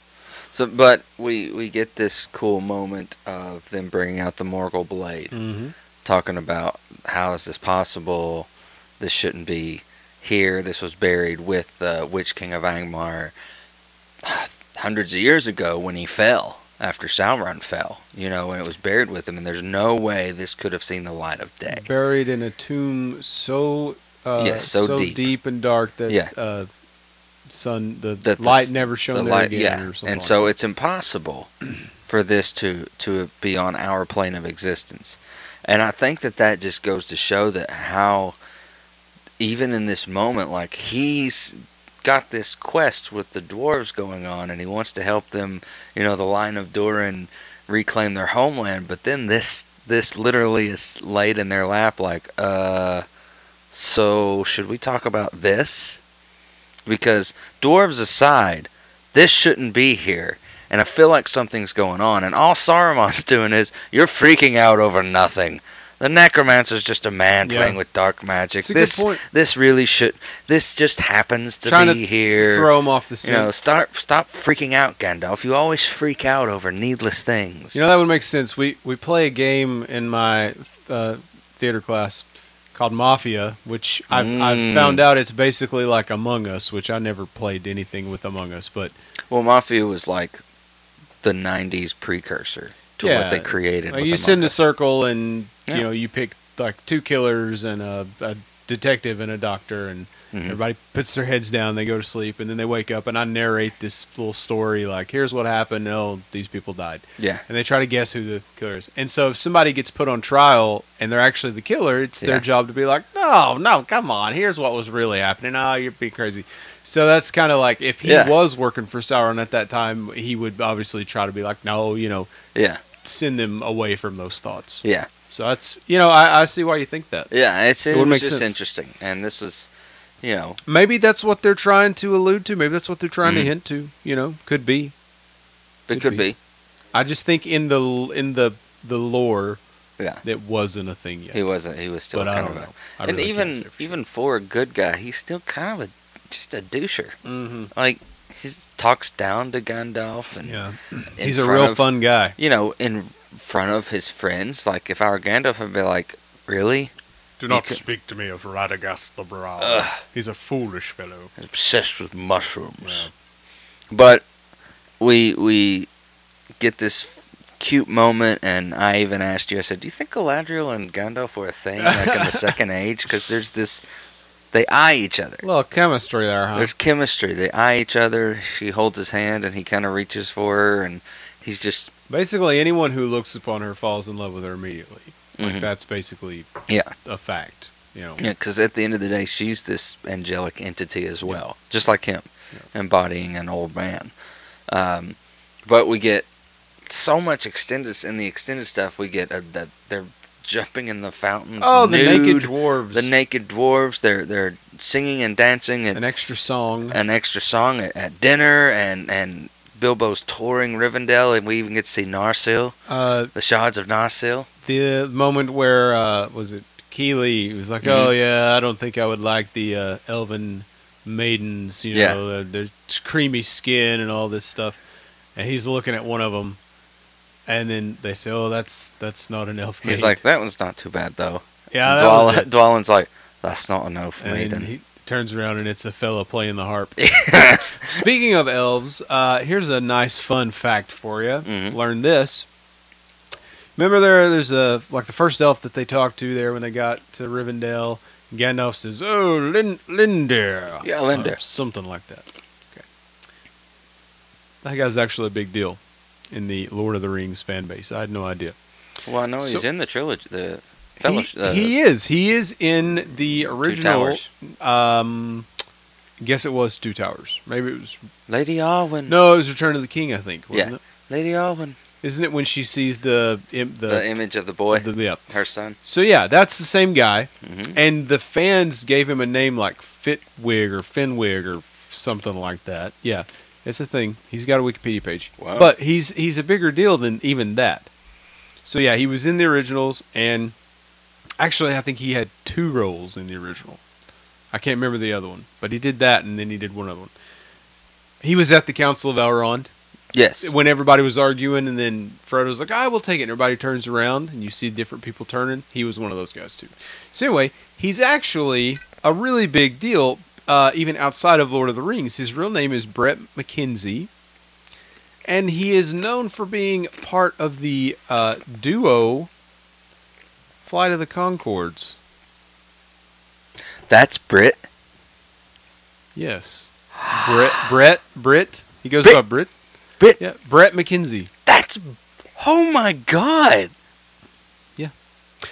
So, but we we get this cool moment of them bringing out the Morgul blade, Mm-hmm. talking about how is this possible? This shouldn't be here. This was buried with the Witch King of Angmar hundreds of years ago when he fell after Sauron fell. You know, and it was buried with him, and there's no way this could have seen the light of day. Buried in a tomb so uh, Yes, so deep. and dark that Yeah. uh, sun the That light never shone the there light, again yeah, or something. and like so that. it's impossible for this to to be on our plane of existence, and I think that that just goes to show that how, even in this moment, like he's got this quest with the dwarves going on, and he wants to help them, you know, the line of Durin reclaim their homeland, but then this this literally is laid in their lap, like, uh, so should we talk about this? Because dwarves aside, this shouldn't be here. And I feel like something's going on. And all Saruman's doing is, you're freaking out over nothing. The necromancer is just a man Yeah. playing with dark magic. It's a good this this really should this just happens to Trying be to here. throw him off the scene. you know, start stop freaking out, Gandalf. You always freak out over needless things. You know that would make sense. We we play a game in my uh, theater class called Mafia, which I've, Mm. I've found out it's basically like Among Us, which I never played anything with Among Us, but well, Mafia was like the '90s precursor to Yeah. what they created. like, with you Among send a circle and Yeah. you know you pick like two killers and a, a detective and a doctor and Mhm. everybody puts their heads down they go to sleep and then they wake up and i narrate this little story like here's what happened oh these people died Yeah, and they try to guess who the killer is. And so if somebody gets put on trial and they're actually the killer, it's their job to be like, no, no, come on, here's what was really happening. Oh, you're being crazy. So that's kind of like if he Yeah. was working for Sauron at that time, he would obviously try to be like, no, you know, yeah, send them away from those thoughts. yeah, So that's you know, I, I see why you think that. yeah. It's it, It was just sense. interesting, and this was, you know, Maybe that's what they're trying to allude to. Maybe that's what they're trying to Mhm. hint to. You know, could be. it Could could be. be. I just think in the in the the lore, Yeah. that wasn't a thing yet. He wasn't. He was still but I kind of a. and really even for sure. even for a good guy, he's still kind of a just a doucher. hmm Like he talks down to Gandalf and Yeah, he's a real of- fun guy. you know in front of his friends. Like if I were Gandalf, I'd be like, really? Do not could- speak to me of Radagast the Brown. Ugh. He's a foolish fellow. obsessed with mushrooms. But we we get this cute moment, and I even asked you. I said, "Do you think Galadriel and Gandalf were a thing like in the Second Age? Because there's this, they eye each other. A little chemistry there, huh? There's chemistry. They eye each other. She holds his hand, and he kind of reaches for her, and he's just Basically, anyone who looks upon her falls in love with her immediately. Like mhm. that's basically Yeah. a fact. You know. yeah. Because at the end of the day, she's this angelic entity as well, just like him, embodying an old man. Um, but we get so much extended in the extended stuff. We get that they're jumping in the fountains. Oh, the naked dwarves. the naked dwarves. They're they're singing and dancing and An extra song. an extra song at, at dinner, and and Bilbo's touring Rivendell, and we even get to see Narsil, Uh, the shards of Narsil. the moment where uh, was it Kili was like, Mhm. "Oh yeah, I don't think I would like the uh, elven maidens. You Yeah. know, their, their creamy skin and all this stuff." And he's looking at one of them, and then they say, "Oh, that's that's not an elf." He's maiden." like, that one's not too bad though. "Yeah, that was Dwalin, it." Dwalin's like, that's not an elf And maiden. he turns around and it's a fella playing the harp. Speaking of elves, uh, here's a nice fun fact for you. Mhm. Learn this. Remember there, there's a like the first elf that they talked to there when they got to Rivendell. Gandalf says, "Oh, Lin- Lindir." Yeah, Lindir. Or something like that. Okay. That guy's actually a big deal in the Lord of the Rings fan base. I had no idea. well, I know he's in the trilogy, the He, uh, he is. He is in the original. Um, guess it was Two Towers. Maybe it was. Lady Arwen. No, it was Return of the King. I think. Wasn't Yeah. it? Lady Arwen. Isn't it when she sees the im- The, the, image of the boy, the- yeah? her son. So yeah, that's the same guy, hmm and the fans gave him a name like Fitwig or Finwig or something like that. Yeah, it's a thing. He's got a Wikipedia page, Wow. but he's he's a bigger deal than even that. So yeah, he was in the originals, and actually, I think he had two roles in the original. I can't remember the other one, but he did that, and then he did one other one. He was at the Council of Elrond Yes. when everybody was arguing, and then Frodo's like, "I will take it." And everybody turns around, and you see different people turning. He was one of those guys too. So anyway, he's actually a really big deal, uh, even outside of Lord of the Rings. His real name is Bret McKenzie, and he is known for being part of the uh, duo Flight of the Conchords. That's Brit. Yes, Brett, Brett, Britt. He goes Brit. by Britt. Brit. Yeah, Bret McKenzie. That's. Oh my God.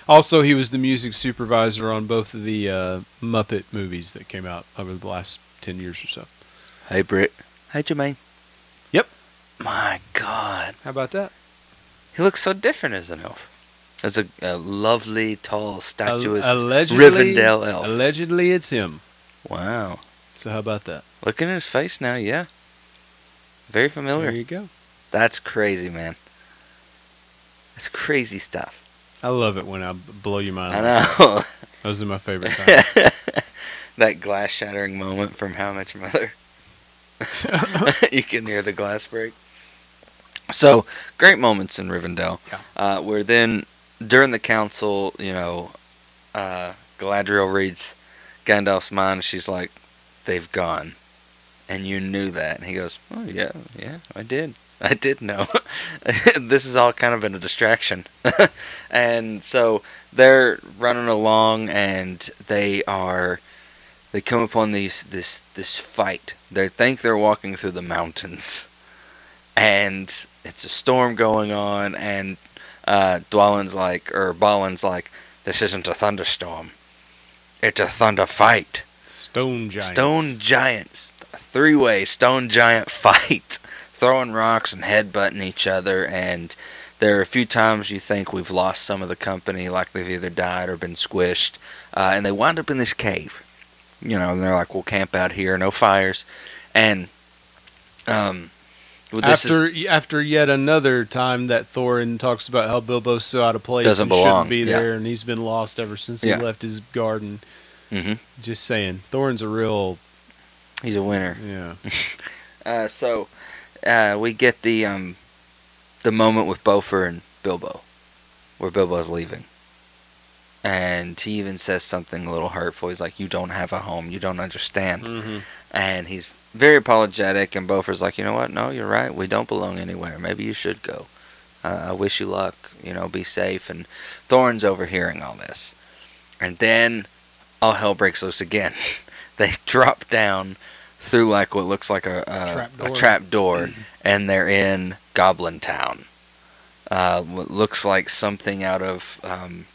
Also, he was the music supervisor on both of the uh, Muppet movies that came out over the last 10 years or so. Hey, Brit. Hey, Jermaine. Yep. My God. How about that? He looks so different as an elf. As a, a lovely, tall, statuesque Al- allegedly, Rivendell elf. Allegedly, it's him. wow. So, how about that? Looking at his face now, yeah. Very familiar. There you go. That's crazy, man. That's crazy stuff. I love it when I blow your mind. I know. Those are my favorite times. that glass shattering moment from How Much Mother. you can hear the glass break. So great moments in Rivendell. Yeah. Uh, where then during the council, you know, uh, Galadriel reads Gandalf's mind. And she's like, "They've gone," and you knew that. And he goes, "Oh yeah, yeah, I did." I did know. this is all kind of been a distraction. and so they're running along and they are they come upon these this this fight. They think they're walking through the mountains. And it's a storm going on and uh Dwalin's like or Balin's like, This isn't a thunderstorm. It's a thunder fight. Stone giants. Stone giants. Three way stone giant fight. Throwing rocks and headbutting each other and there are a few times you think we've lost some of the company, like they've either died or been squished, uh, and they wind up in this cave. You know, and they're like, "We'll camp out here, no fires," and um, well, this is- after after yet another time that Thorin talks about how Bilbo's so out of place Doesn't and belong, shouldn't be yeah. there, and he's been lost ever since he Yeah. left his garden. Mhm. Just saying, Thorin's a real he's a winner. yeah. Uh, so uh, we get the um, the moment with Bofur and Bilbo, where Bilbo's leaving, and he even says something a little hurtful. He's like, "You don't have a home. You don't understand." mm-hmm. and he's very apologetic. And Bofur's like, you know what? No, you're right. We don't belong anywhere. Maybe you should go. Uh, I wish you luck. You know, be safe. And Thorin's overhearing all this, and then all hell breaks loose again. they drop down through like what looks like a a Trap a door. trap door, and they're in Goblin Town. Uh, what looks like something out of um,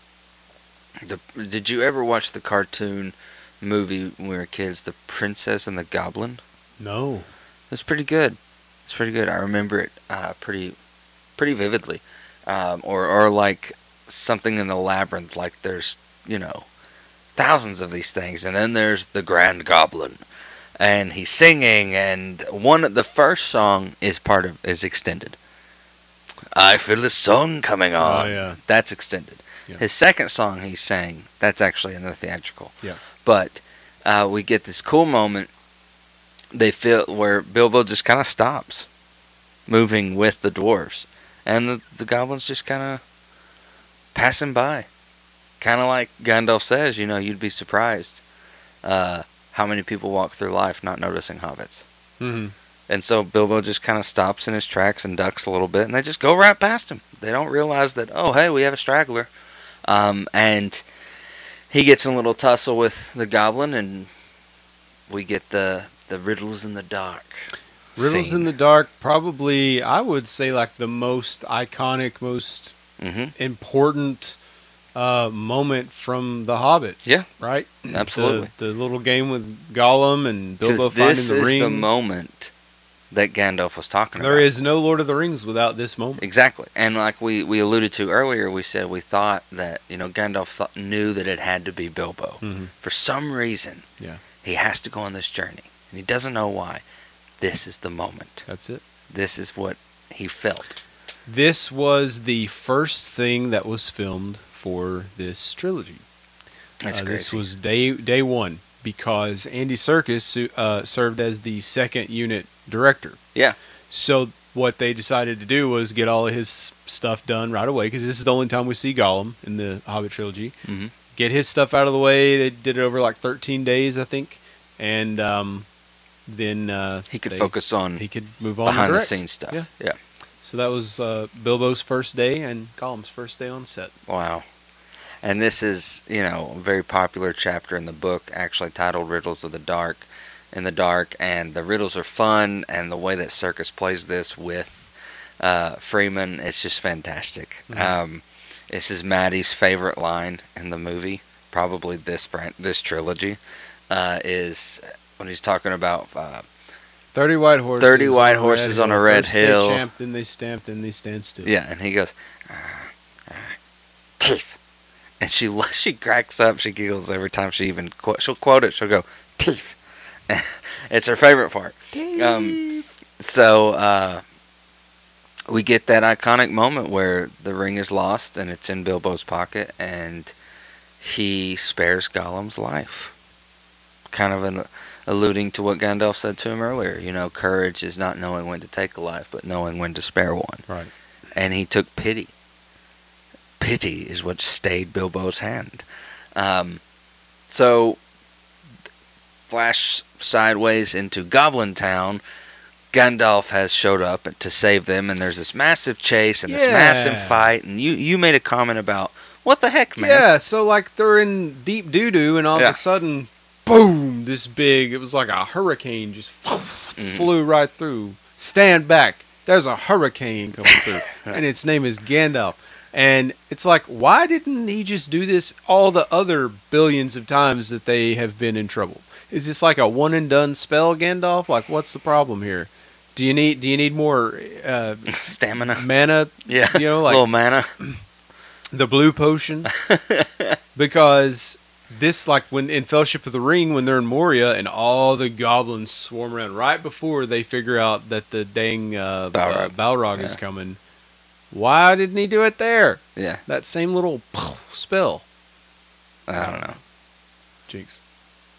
the. Did you ever watch the cartoon movie when we were kids, The Princess and the Goblin? No. It's pretty good. It's pretty good. I remember it uh, pretty, pretty vividly. Um, or or like something in the labyrinth. Like there's you know thousands of these things, and then there's the Grand Goblin, and he's singing. And one of the first song is part of is extended. I feel a song coming on. Oh yeah. That's extended. Yeah. His second song he sang, that's actually in the theatrical. Yeah. But uh, we get this cool moment. They feel where Bilbo just kind of stops, moving with the dwarves, and the, the goblins just kind of passing by. Kind of like Gandalf says, you know, you'd be surprised uh, how many people walk through life not noticing hobbits. Mm-hmm. And so Bilbo just kind of stops in his tracks and ducks a little bit, and they just go right past him. They don't realize that, oh, hey, we have a straggler. Um, and he gets in a little tussle with the goblin, and we get the, the riddles in the dark. Riddles in the Dark, probably I would say like the most iconic, most hmm important uh, moment from The Hobbit. Yeah. Right. Absolutely. The, the little game with Gollum and Bilbo finding this the is ring. the moment that Gandalf was talking There about. is no Lord of the Rings without this moment. Exactly. And like we, we alluded to earlier, we said we thought that, you know, Gandalf thought, knew that it had to be Bilbo. Mhm. For some reason, Yeah. he has to go on this journey. And he doesn't know why. This is the moment. That's it. This is what he felt. This was the first thing that was filmed for this trilogy. That's Uh, crazy. This was day day one because Andy Serkis uh, served as the second unit director. Yeah. So what they decided to do was get all of his stuff done right away because this is the only time we see Gollum in the Hobbit trilogy. Mhm. Get his stuff out of the way. They did it over like 13 days, I think, and um, then uh, he could they- focus on He could move on behind the scenes stuff. Yeah. yeah. So that was uh, Bilbo's first day and Gollum's first day on set. Wow. And this is, you know, a very popular chapter in the book, actually titled Riddles of the Dark in the Dark. And the riddles are fun, and the way that Serkis plays this with uh, Freeman, it's just fantastic. Mhm. Um, this is Maddie's favorite line in the movie, probably this fran- this trilogy, uh, is when he's talking about uh, 30 white horses. 30 white on a horses red on a red First hill. They champ, then they stamp, then they stand still. Yeah, and he goes, "Ah, ah, teeth. And she she cracks up, she giggles every time she even quote, she'll quote it. She'll go teeth. it's her favorite part. Um, so uh, we get that iconic moment where the ring is lost and it's in Bilbo's pocket, and he spares Gollum's life. Kind of an, alluding to what Gandalf said to him earlier. You know, courage is not knowing when to take a life, but knowing when to spare one. Right. And he took pity. Pity is what stayed Bilbo's hand. Um, so, flash sideways into Goblin Town. Gandalf has showed up to save them, and there's this massive chase and this massive fight. And you, you made a comment about what the heck, man? Yeah, so like they're in deep doo doo, and all Yeah. of a sudden, boom! This big, it was like a hurricane just Mm-hmm. flew right through. Stand back! There's a hurricane coming through, and its name is Gandalf. And it's like, why didn't he just do this all the other billions of times that they have been in trouble? Is this like a one and done spell, Gandalf? Like, what's the problem here? Do you need do you need more uh, Stamina. mana? Yeah, you know, like little mana. the blue potion because this like when in Fellowship of the Ring when they're in Moria and all the goblins swarm around right before they figure out that the dang uh, Balrog. uh, Balrog is coming. Why didn't he do it there? Yeah, That same little spell. I don't know. Jinx.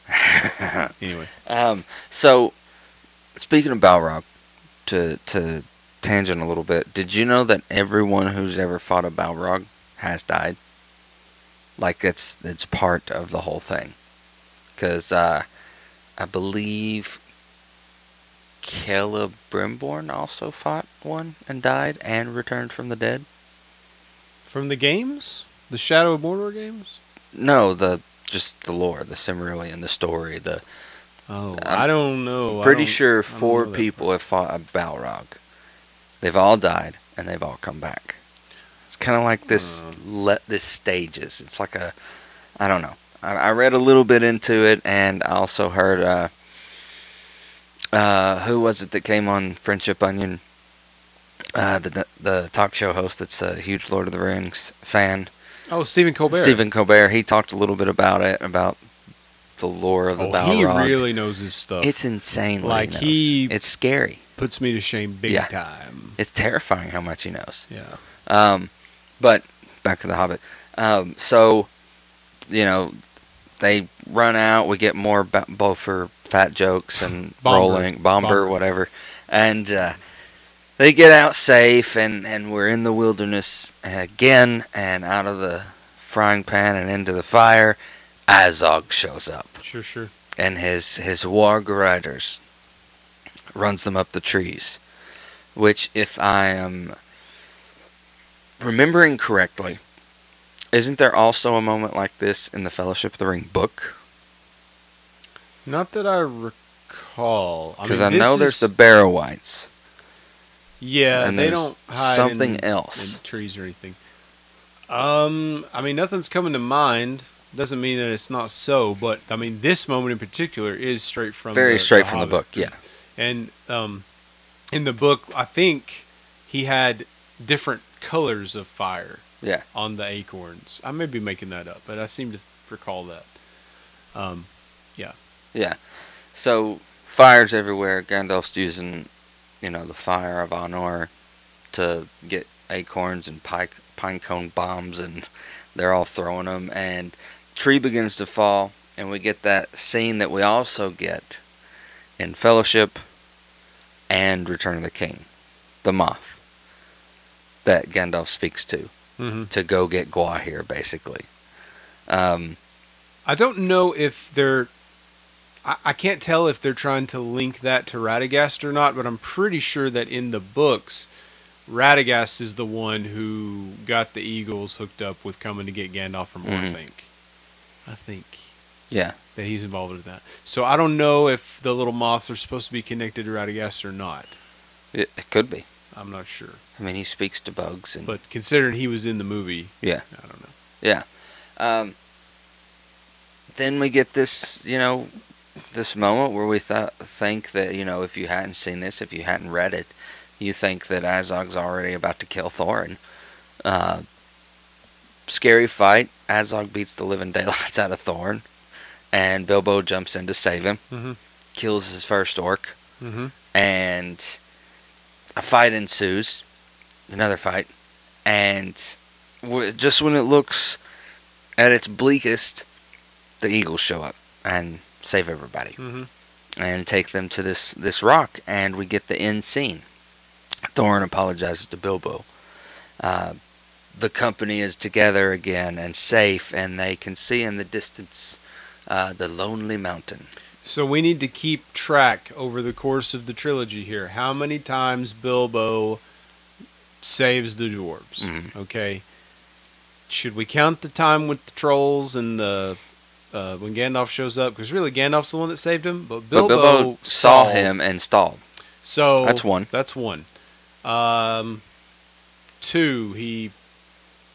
anyway, Um, so, speaking of Balrog, to to tangent a little bit, did you know that everyone who's ever fought a Balrog has died? Like it's it's part of the whole thing, because uh, I believe Caleb Brimborn also fought one and died and returned from the dead. from the games, the Shadow of Mordor games. No, the just the lore, the Silmarillion, the story, the Oh, I'm I don't know. Pretty sure four people have fought a Balrog. They've all died and they've all come back. It's kind of like this. Hmm. Let this stages. It's like a. I don't know. I, I read a little bit into it, and I also heard. Uh, uh, who was it that came on Friendship Onion? Uh, the the talk show host that's a huge Lord of the Rings fan, Oh, Stephen Colbert. Stephen Colbert. He talked a little bit about it, about the lore of the oh, Balrog. he really knows his stuff. It's insane. Like, he, he- It's scary. puts me to shame big Yeah. time. It's terrifying how much he knows. Yeah. Um, but back to the Hobbit. Um, so, you know, they run out. We get more ba- Bofur fat jokes and Bombur. rolling Bombur, Bombur. whatever, and uh, they get out safe. And and we're in the wilderness again, and out of the frying pan and into the fire. Azog shows up Sure, sure. and his his warg riders runs them up the trees which if i am remembering correctly isn't there also a moment like this in the fellowship of the ring book Not that I recall. because mean, I, know there's the Barrow-wights yeah. and they don't hide something in, else. in trees or anything. Um, I mean, nothing's coming to mind. Doesn't mean that it's not so, but I mean, this moment in particular is straight from very the, straight the from the book yeah And um, in the book, I think he had different colors of fire. Yeah. On the acorns, I may be making that up, but I seem to recall that. Um, yeah Yeah. so fires everywhere gandalf's using you know the fire of Anor to get acorns and pine, pine cone bombs and they're all throwing them and tree begins to fall and we get that scene that we also get in fellowship and return of the king the moth that gandalf speaks to mm-hmm. to go get Gwaihir, basically um, I don't know if they're. I, I can't tell if they're trying to link that to Radagast or not, but I'm pretty sure that in the books, Radagast is the one who got the Eagles hooked up with coming to get Gandalf from Mhm. think. I think yeah that he's involved in that. So I don't know if the little moths are supposed to be connected to Radagast or not. it, it could be I'm not sure. i mean he speaks to bugs and But considering he was in the movie, Yeah. I don't know. Yeah. Um, then we get this, you know, this moment where we th- think that, you know, if you hadn't seen this, if you hadn't read it, you think that Azog's already about to kill Thorin. Uh, scary fight. Azog beats the living daylights out of Thorin, and Bilbo jumps in to save him, Mhm. kills his first orc, Mm-hmm. and a fight ensues. another fight, and just when it looks at its bleakest, the Eagles show up and save everybody Mhm. and take them to this this rock, and we get the end scene. Thorin apologizes to Bilbo. Uh, the company is together again and safe, and they can see in the distance uh, the lonely mountain. So we need to keep track over the course of the trilogy here. How many times Bilbo saves the dwarves? Mhm. Okay. Should we count the time with the trolls and the uh, when Gandalf shows up? Because really, Gandalf's the one that saved him, but But Bilbo, Bilbo saw him and stalled. So That's one. That's one. Um, two, he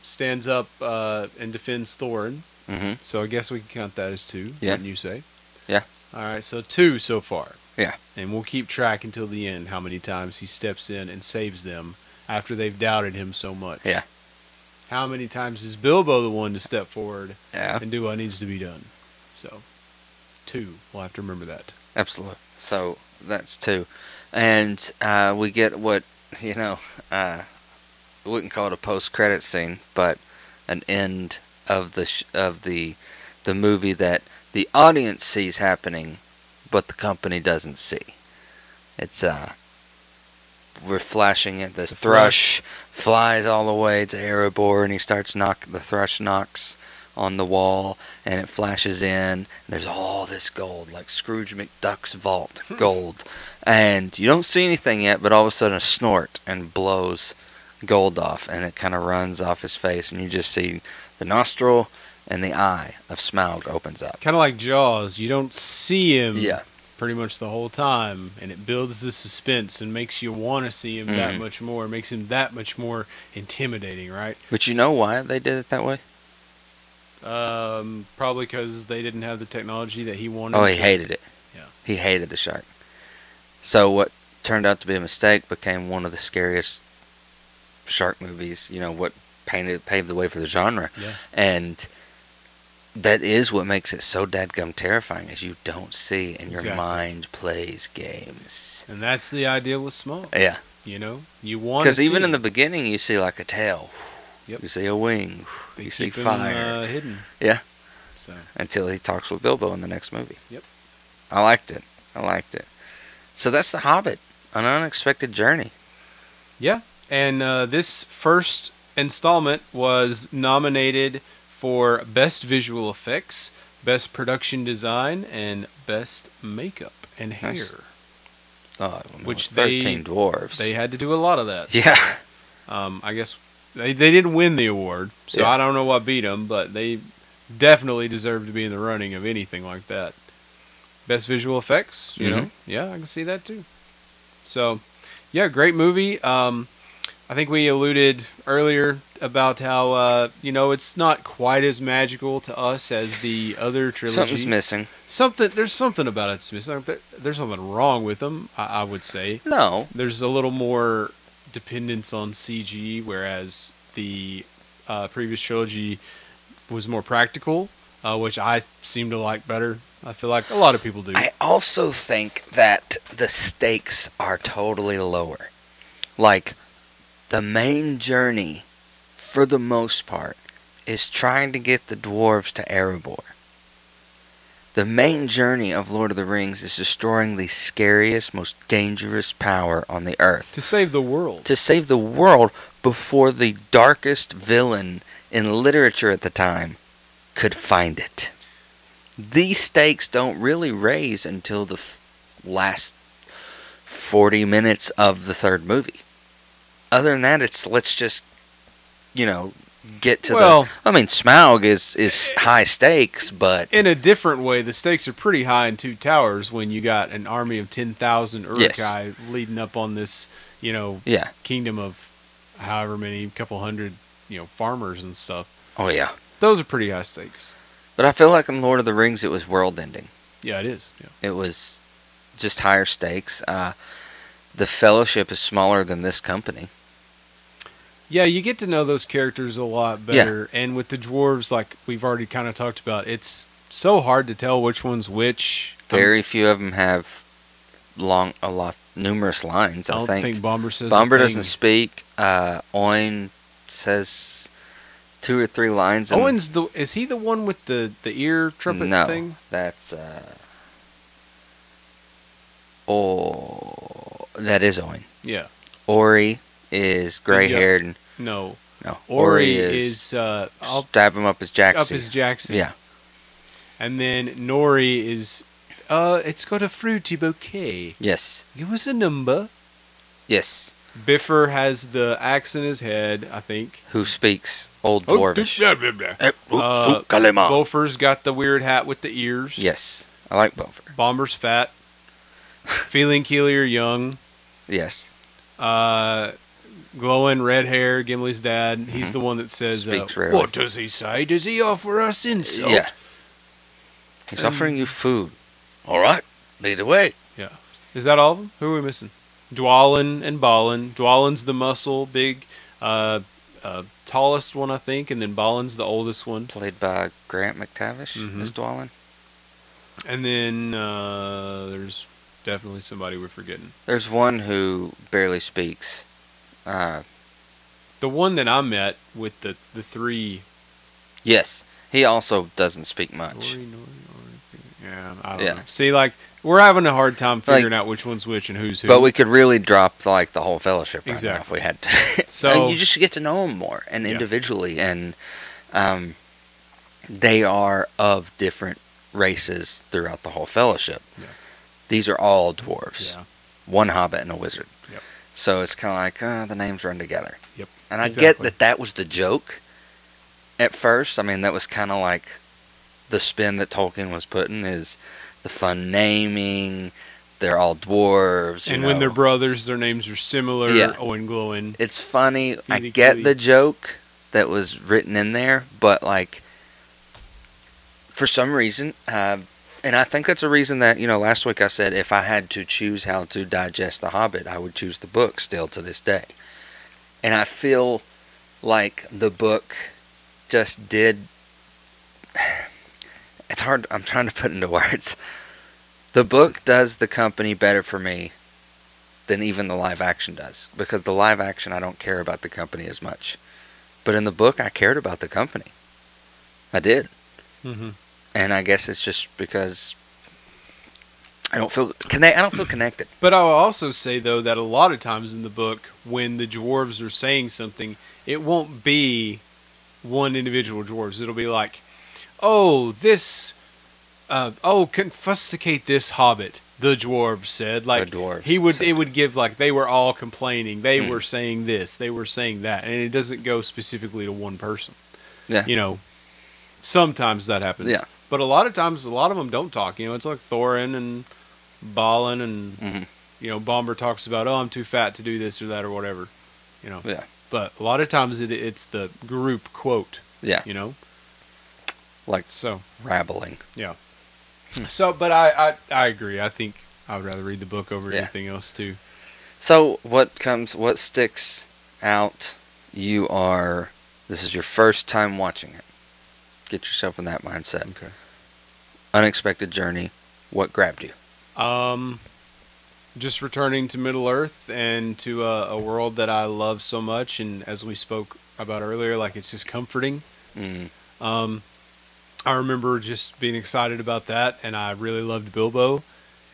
stands up uh, and defends Thorin. hmm So I guess we can count that as two. Yeah. Wouldn't you say? All right. So two so far. Yeah. And we'll keep track until the end how many times he steps in and saves them after they've doubted him so much. Yeah. How many times is Bilbo the one to step forward Yeah, and do what needs to be done? So two. We'll have to remember that. absolutely. So that's two, and uh, we get what you know. Uh, we wouldn't call it a post-credit scene, but an end of the sh- of the the movie that the audience sees happening, but the company doesn't see. It's uh, we're flashing it. This The thrush flies all the way to Erebor, and he starts knock. The thrush knocks on the wall, and it flashes in. And there's all this gold, like Scrooge McDuck's vault gold, and you don't see anything yet. But all of a sudden, a snort and blows gold off, and it kind of runs off his face, and you just see the nostril and the eye of Smaug opens up. Kind of like Jaws. You don't see him. Yeah, pretty much the whole time, and it builds the suspense and makes you want to see him that Mhm. much more. Makes him that much more intimidating, right? but you know why they did it that way? Um, probably because they didn't have the technology that he wanted. Oh, he hated it. Yeah. He hated the shark. So what turned out to be a mistake became one of the scariest shark movies. You know what painted paved the way for the genre, Yeah. and that is what makes it so dadgum terrifying. Is you don't see and your Exactly. mind plays games. And that's the idea with Smaug. Yeah, You know, you want because even in the beginning you see like a tail. Yep. You see a wing. they you see him, fire uh, hidden. Yeah. So until he talks with Bilbo in the next movie. Yep. I liked it. I liked it. So that's The Hobbit, an unexpected journey. yeah, and uh, this first installment was nominated for best visual effects, best production design, and best makeup and hair. Nice. Oh, Which they- thirteen dwarves. They had to do a lot of that. yeah, Um, I guess they, they didn't win the award, so Yeah. I don't know what beat them, but they definitely deserve to be in the running of anything like that. Best visual effects, you know, Mhm. yeah, I can see that too. So, yeah, great movie. Um, I think we alluded earlier about how uh, you know it's not quite as magical to us as the other trilogy. something's missing. Something there's something about it missing. There- There's something wrong with them. I, I would say No, there's a little more dependence on CG, whereas the uh, previous trilogy was more practical, uh, which I seem to like better. I feel like a lot of people do. I also think that the stakes are totally lower. Like, the main journey, for the most part, is trying to get the dwarves to Erebor. The main journey of Lord of the Rings is destroying the scariest, most dangerous power on the earth. to save the world. to save the world before the darkest villain in literature at the time could find it. These stakes don't really raise until the f- last 40 minutes of the third movie. Other than that, it's let's just, you know, get to Well- the. I mean, Smaug is, is high stakes, but In a different way, the stakes are pretty high in Two Towers when you got an army of 10,000 Yes. Uruk-hai leading up on this, you know, yeah. kingdom of however many, couple hundred, you know, farmers and stuff. Oh, yeah. Those are pretty high stakes. But I feel like in Lord of the Rings, it was world ending. Yeah, it is. Yeah. It was just higher stakes. Uh, the Fellowship is smaller than this company. Yeah, you get to know those characters a lot Yeah. better. And with the dwarves, like we've already kind of talked about, it's so hard to tell which one's which. Um, Very few of them have long, a lot, numerous lines. I I, don't think. think, Bombur says. Bombur doesn't speak. uh, Oin says two or three lines. Oin's the is he the one with the the ear trumpet no, thing? that's uh, oh, that is Oin. Yeah. Ori is gray haired. and No. No, Ori is, uh up, stab him up as Jackson. up as Jackson. Yeah, And then Nori is uh it's got a fruity bouquet. yes, Give us a number. yes. Bifur has the axe in his head, I think. Who speaks Old Oh, Dwarvish? Eh, Uh. Bofur's got the weird hat with the ears. Yes, I like Bofer. Bombur's fat. Feeling Keelier young. Yes, Uh, Gloin red hair, Gimli's dad. He's the one that says, uh, Mm-hmm. "What does he say? Does he offer us insult?" yeah. He's offering you food. All right, lead the way. Yeah. Is that all of them? Who are we missing? Dwalin and Balin. Dwalin's the muscle, big, uh, uh, tallest one, I think, and then Balin's the oldest one. Played by Graham McTavish, Mhm. Miss Dwalin. And then uh, there's definitely somebody we're forgetting. There's one who barely speaks. Uh, The one that I met with the the three. yes, he also doesn't speak much. Nori, Nori, Nori, Yeah, I don't Yeah. know. See, like we're having a hard time Like- figuring out which one's which and who's who. But we could really drop like the whole fellowship right now if we had to. So- and you just get to know them more and Yeah. individually, and um, they are of different races throughout the whole fellowship. Yeah. These are all dwarves. Yeah. One hobbit and a wizard. So it's kind of like uh, the names run together. Yep. And I get that that was the joke at first. I mean, that was kind of like the spin that Tolkien was putting is the fun naming. They're all dwarves. you and when know. they're brothers, their names are similar. Yeah. Oin Gloin. It's funny. I get the joke that was written in there, but like for some reason, uh, and I think that's a reason that you know last week I said if I had to choose how to digest The Hobbit, I would choose the book still to this day, and I feel like the book just did. It's hard. I'm trying to put into words. The book does the company better for me than even the live action does because the live action I don't care about the company as much. But in the book I cared about the company. I did. Mm-hmm. And I guess it's just because I don't feel connect I don't feel connected. But I will also say though that a lot of times in the book, when the dwarves are saying something, it won't be one individual dwarves. It'll be like, "Oh, this, uh, oh, confusticate this hobbit." The dwarves said, like the dwarves he would. said. It would give like they were all complaining. They Hmm. were saying this. They were saying that, and it doesn't go specifically to one person. Yeah. You know, sometimes that happens. Yeah. But a lot of times, a lot of them don't talk. You know, it's like Thorin and Balin and Mhm. you know, Bombur talks about, oh, I'm too fat to do this or that or whatever, you know. Yeah. But a lot of times it, it's the group quote, Yeah. you know. Like So, rabbling. Yeah. so, but I, I, I agree. I think I would rather read the book over Yeah. anything else too. So what comes what sticks out you are this is your first time watching it. Get yourself in that mindset. Okay. Unexpected journey. What grabbed you? Um, just returning to Middle Earth and to a, a world that I love so much, and as we spoke about earlier, like it's just comforting. Mm. Um, I remember just being excited about that, and I really loved Bilbo,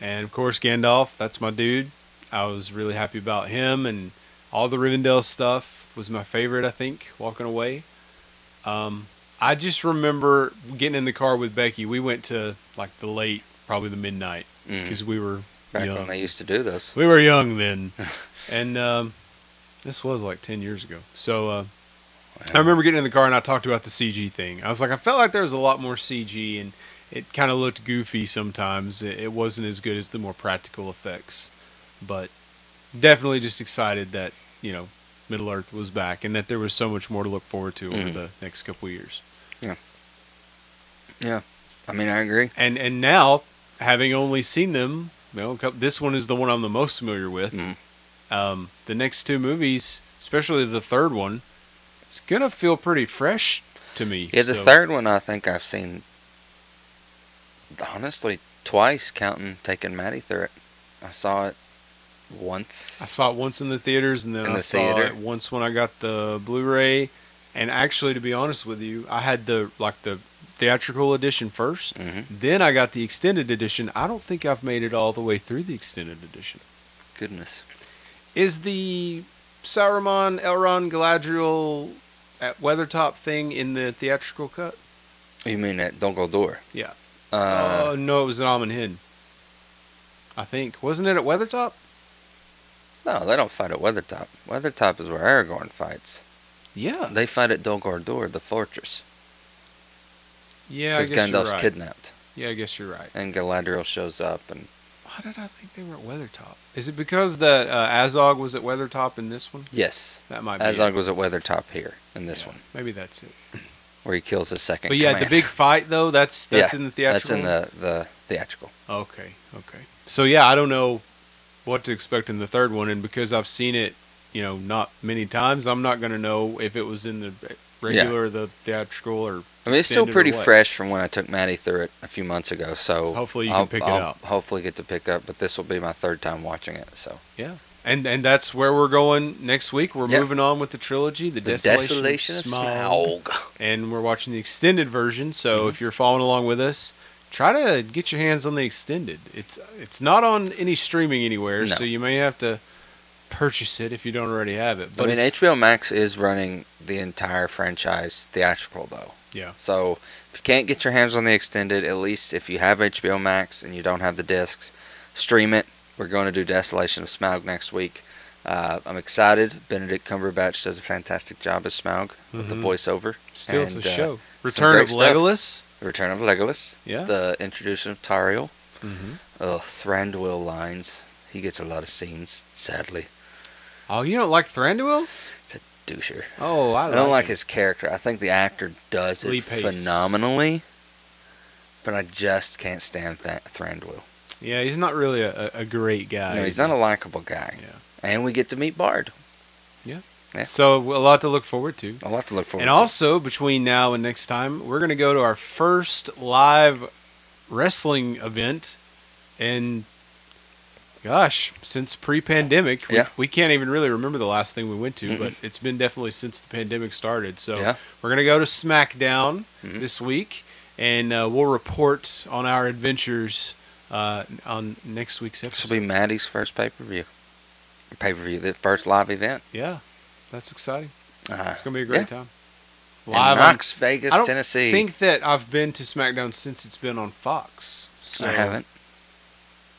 and of course Gandalf. That's my dude. I was really happy about him, and all the Rivendell stuff was my favorite. I think walking away. Um, I just remember getting in the car with Becky. We went to like the late, probably the midnight, Mm. because we were Back young. when they used to do this. We were young then, and um, this was like ten years ago. So uh, I remember getting in the car and I talked about the CG thing. I was like, I felt like there was a lot more CG, and it kind of looked goofy sometimes. It, it wasn't as good as the more practical effects, but definitely just excited that you know Middle Earth was back and that there was so much more to look forward to over Mhm. the next couple of years. I mean, I agree. And and now having only seen them, you know, this one is the one I'm the most familiar with. Mhm. Um, the next two movies, especially the third one, it's gonna feel pretty fresh to me. Yeah, the So- third one I think I've seen honestly twice, counting taking Maddie through it. I saw it once. I saw it once in the theaters, and then In I the saw theater? it once when I got the Blu-ray. And actually, to be honest with you, I had the like the theatrical edition 1st Mhm. Then I got the extended edition. I don't think I've made it all the way through the extended edition. Goodness. Is the Saruman Elrond Galadriel at Weathertop thing in the theatrical cut? You mean at Door? Yeah. Uh, oh no, it was at Amon Hen. I think wasn't it at Weathertop? no, they don't fight at Weathertop. Weathertop is where Aragorn fights. Yeah. They fight at Dol Guldur, the fortress, Yeah, because guess you're Gandalf's right. kidnapped, Yeah, I guess you're right. and Galadriel shows up, and Why did I think they were at Weathertop? Is it because that uh, Azog was at Weathertop in this one? yes, That might be. Azog it. was at Weathertop here in this Yeah, one, Maybe that's it. where he kills his second. But yeah, the big fight though. That's that's Yeah, in the theatrical. That's in the the theatrical. Okay, okay. So yeah, I don't know what to expect in the third one, and because I've seen it, you know, not many times, I'm not going to know if it was in the regular, the theatrical, or. I mean, it's still pretty fresh from when I took Maddie through it a few months ago. So Hopefully you I'll, can pick it I'll up. Hopefully get to pick up, but this will be my third time watching it. So Yeah, and and that's where we're going next week. We're Yeah. moving on with the trilogy, the, the Desolation, desolation, of Smaug. Smaug. and we're watching the extended version. So Mm-hmm. if you're following along with us, try to get your hands on the extended. It's it's not on any streaming anywhere, No. so you may have to purchase it if you don't already have it. But I mean, HBO Max is running the entire franchise theatrical though. Yeah, So if you can't get your hands on the extended, at least if you have HBO Max and you don't have the discs, stream it. We're going to do Desolation of Smaug next week. Uh, I'm excited. Benedict Cumberbatch does a fantastic job as Smaug with the Mhm. voiceover. steals And, the uh, show. Return of. Legolas. The Return of Legolas. Yeah. The introduction of Tauriel. mm-hmm. Ugh, Thranduil lines. He gets a lot of scenes, sadly. Oh, you don't like Thranduil? Doucher. Oh, I, I don't like him. his character. I think the actor does it Pace. phenomenally, but I just can't stand Th- Thranduil. Yeah, he's not really a, a- great guy. no, he's he? not a likable guy. Yeah. And we get to meet Bard. Yeah. yeah. So a lot to look forward to. A lot to look forward And to. And also, between now and next time, we're going to go to our first live wrestling event. And gosh, since pre pandemic, we, Yeah. we can't even really remember the last thing we went to, Mm-mm. but it's been definitely since the pandemic started. So Yeah. we're going to go to SmackDown Mhm. this week, and uh, we'll report on our adventures uh, on next week's episode. This will be Maddie's first pay per view. Pay per view, the first live event. yeah, that's exciting. Uh, It's going to be a great yeah. time. in on- Vegas, I don't Tennessee. think that I've been to SmackDown since it's been on Fox. So I haven't.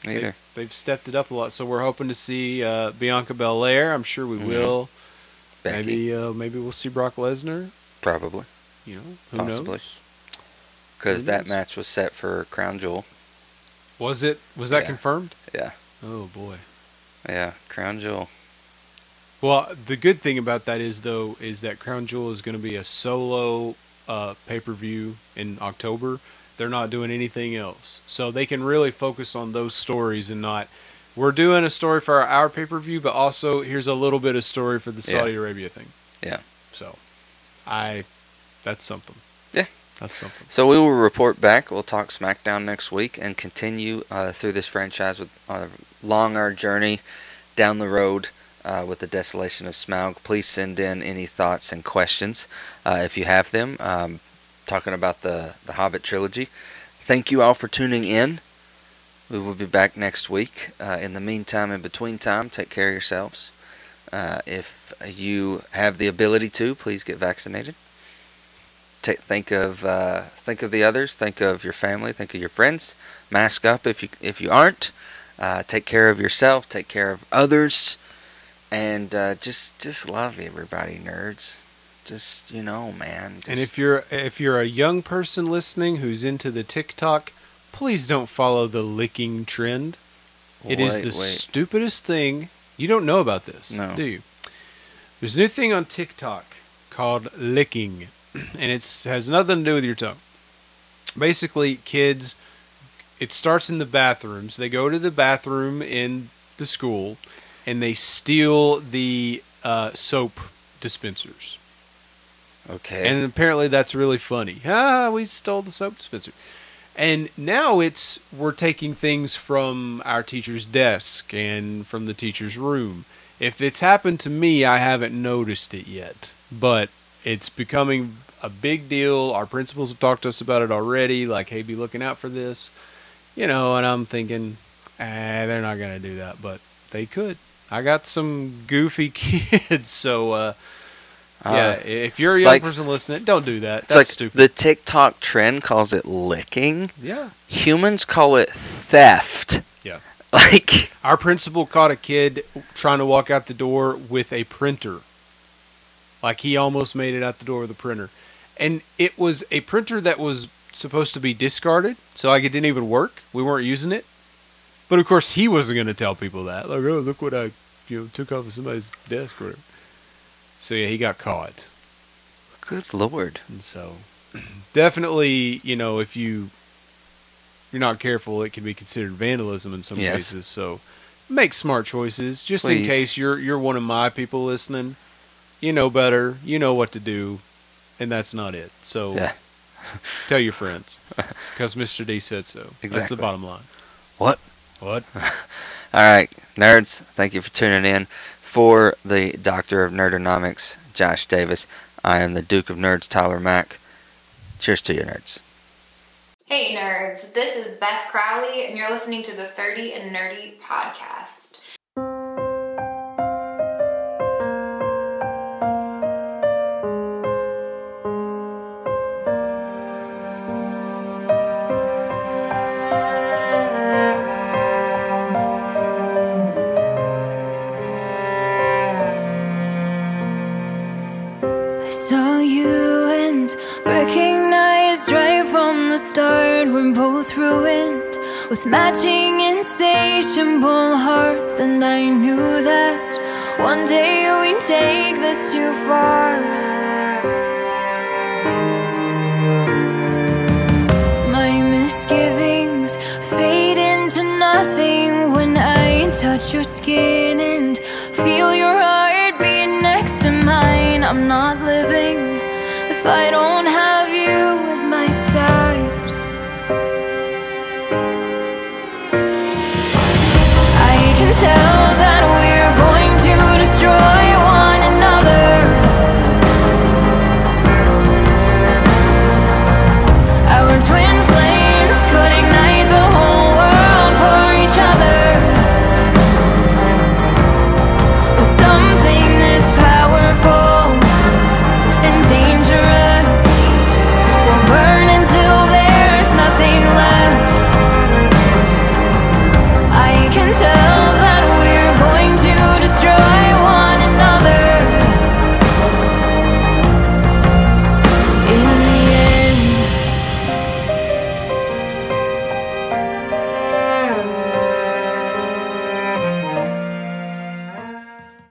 Either. They've stepped it up a lot, so we're hoping to see uh, Bianca Belair. I'm sure we Mhm. will. Becky, Maybe uh, maybe we'll see Brock Lesnar. probably. You know, who Possibly. knows? Because that match was set for Crown Jewel. Was it? Was that Yeah. confirmed? Yeah. Oh boy. Yeah, Crown Jewel. Well, the good thing about that is though is that Crown Jewel is going to be a solo uh, pay per view in October. They're not doing anything else, so they can really focus on those stories and not. We're doing a story for our, our pay per view, but also here's a little bit of story for the Yeah. Saudi Arabia thing. Yeah. So, I, that's something. Yeah. That's something. So we will report back. We'll talk SmackDown next week and continue uh, through this franchise with uh, long our journey down the road uh, with the Desolation of Smaug. Please send in any thoughts and questions uh, if you have them. Um, talking about the the Hobbit trilogy. Thank you all for tuning in. We will be back next week. Uh, in the meantime, in between time, take care of yourselves. Uh, if you have the ability to, please get vaccinated. Think of uh, think of the others. Think of your family. Think of your friends. Mask up if you if you aren't. Uh, take care of yourself. Take care of others, and uh, just just love everybody, nerds. Just you know, man. Just, and if you're if you're a young person listening who's into the TikTok, please don't follow the licking trend. It is Wait, the wait. stupidest thing. You don't know about this, No. do you? There's a new thing on TikTok called licking, and it has nothing to do with your tongue. Basically, kids, it starts in the bathrooms. They go to the bathroom in the school, and they steal the uh, soap dispensers. Okay. And apparently that's really funny. Ah, we stole the soap dispenser. And now it's we're taking things from our teacher's desk and from the teacher's room. If it's happened to me, I haven't noticed it yet, but it's becoming a big deal. Our principals have talked to us about it already, like, hey, be looking out for this. You know, and I'm thinking, eh, they're not to do that, but they could. I got some goofy kids, so uh, yeah, Uh, if you're a young like- person listening, don't do that. it's That's like stupid. the TikTok trend calls it licking. yeah. Humans call it theft. Yeah. Like, Our principal caught a kid trying to walk out the door with a printer. Like he almost made it out the door with a printer. And it was a printer that was supposed to be discarded, so like it didn't even work. We weren't using it. But of course he wasn't gonna tell people that. Like, oh look what I you know, took off of somebody's desk or whatever. So yeah, he got caught. good lord. And so definitely, you know, if you you're not careful, it can be considered vandalism in some Yes. cases. So make smart choices just in case you're you're one of my people listening. You know better, you know what to do, and that's not it. So Yeah. tell your friends because Mr. D said so. That's the bottom line. What? What? All right, nerds, thank you for tuning in. For the Doctor of Nerdonomics, Josh Davis, I am the Duke of Nerds, Tyler Mack. Cheers to you, nerds. Hey nerds, this is Beth Crowley, and you're listening to the 30 and Nerdy podcast. Ruined with matching insatiable hearts, and I knew that one day we'd take this too far. My misgivings fade into nothing when I touch your skin and feel your heart beat next to mine. I'm not living if I don't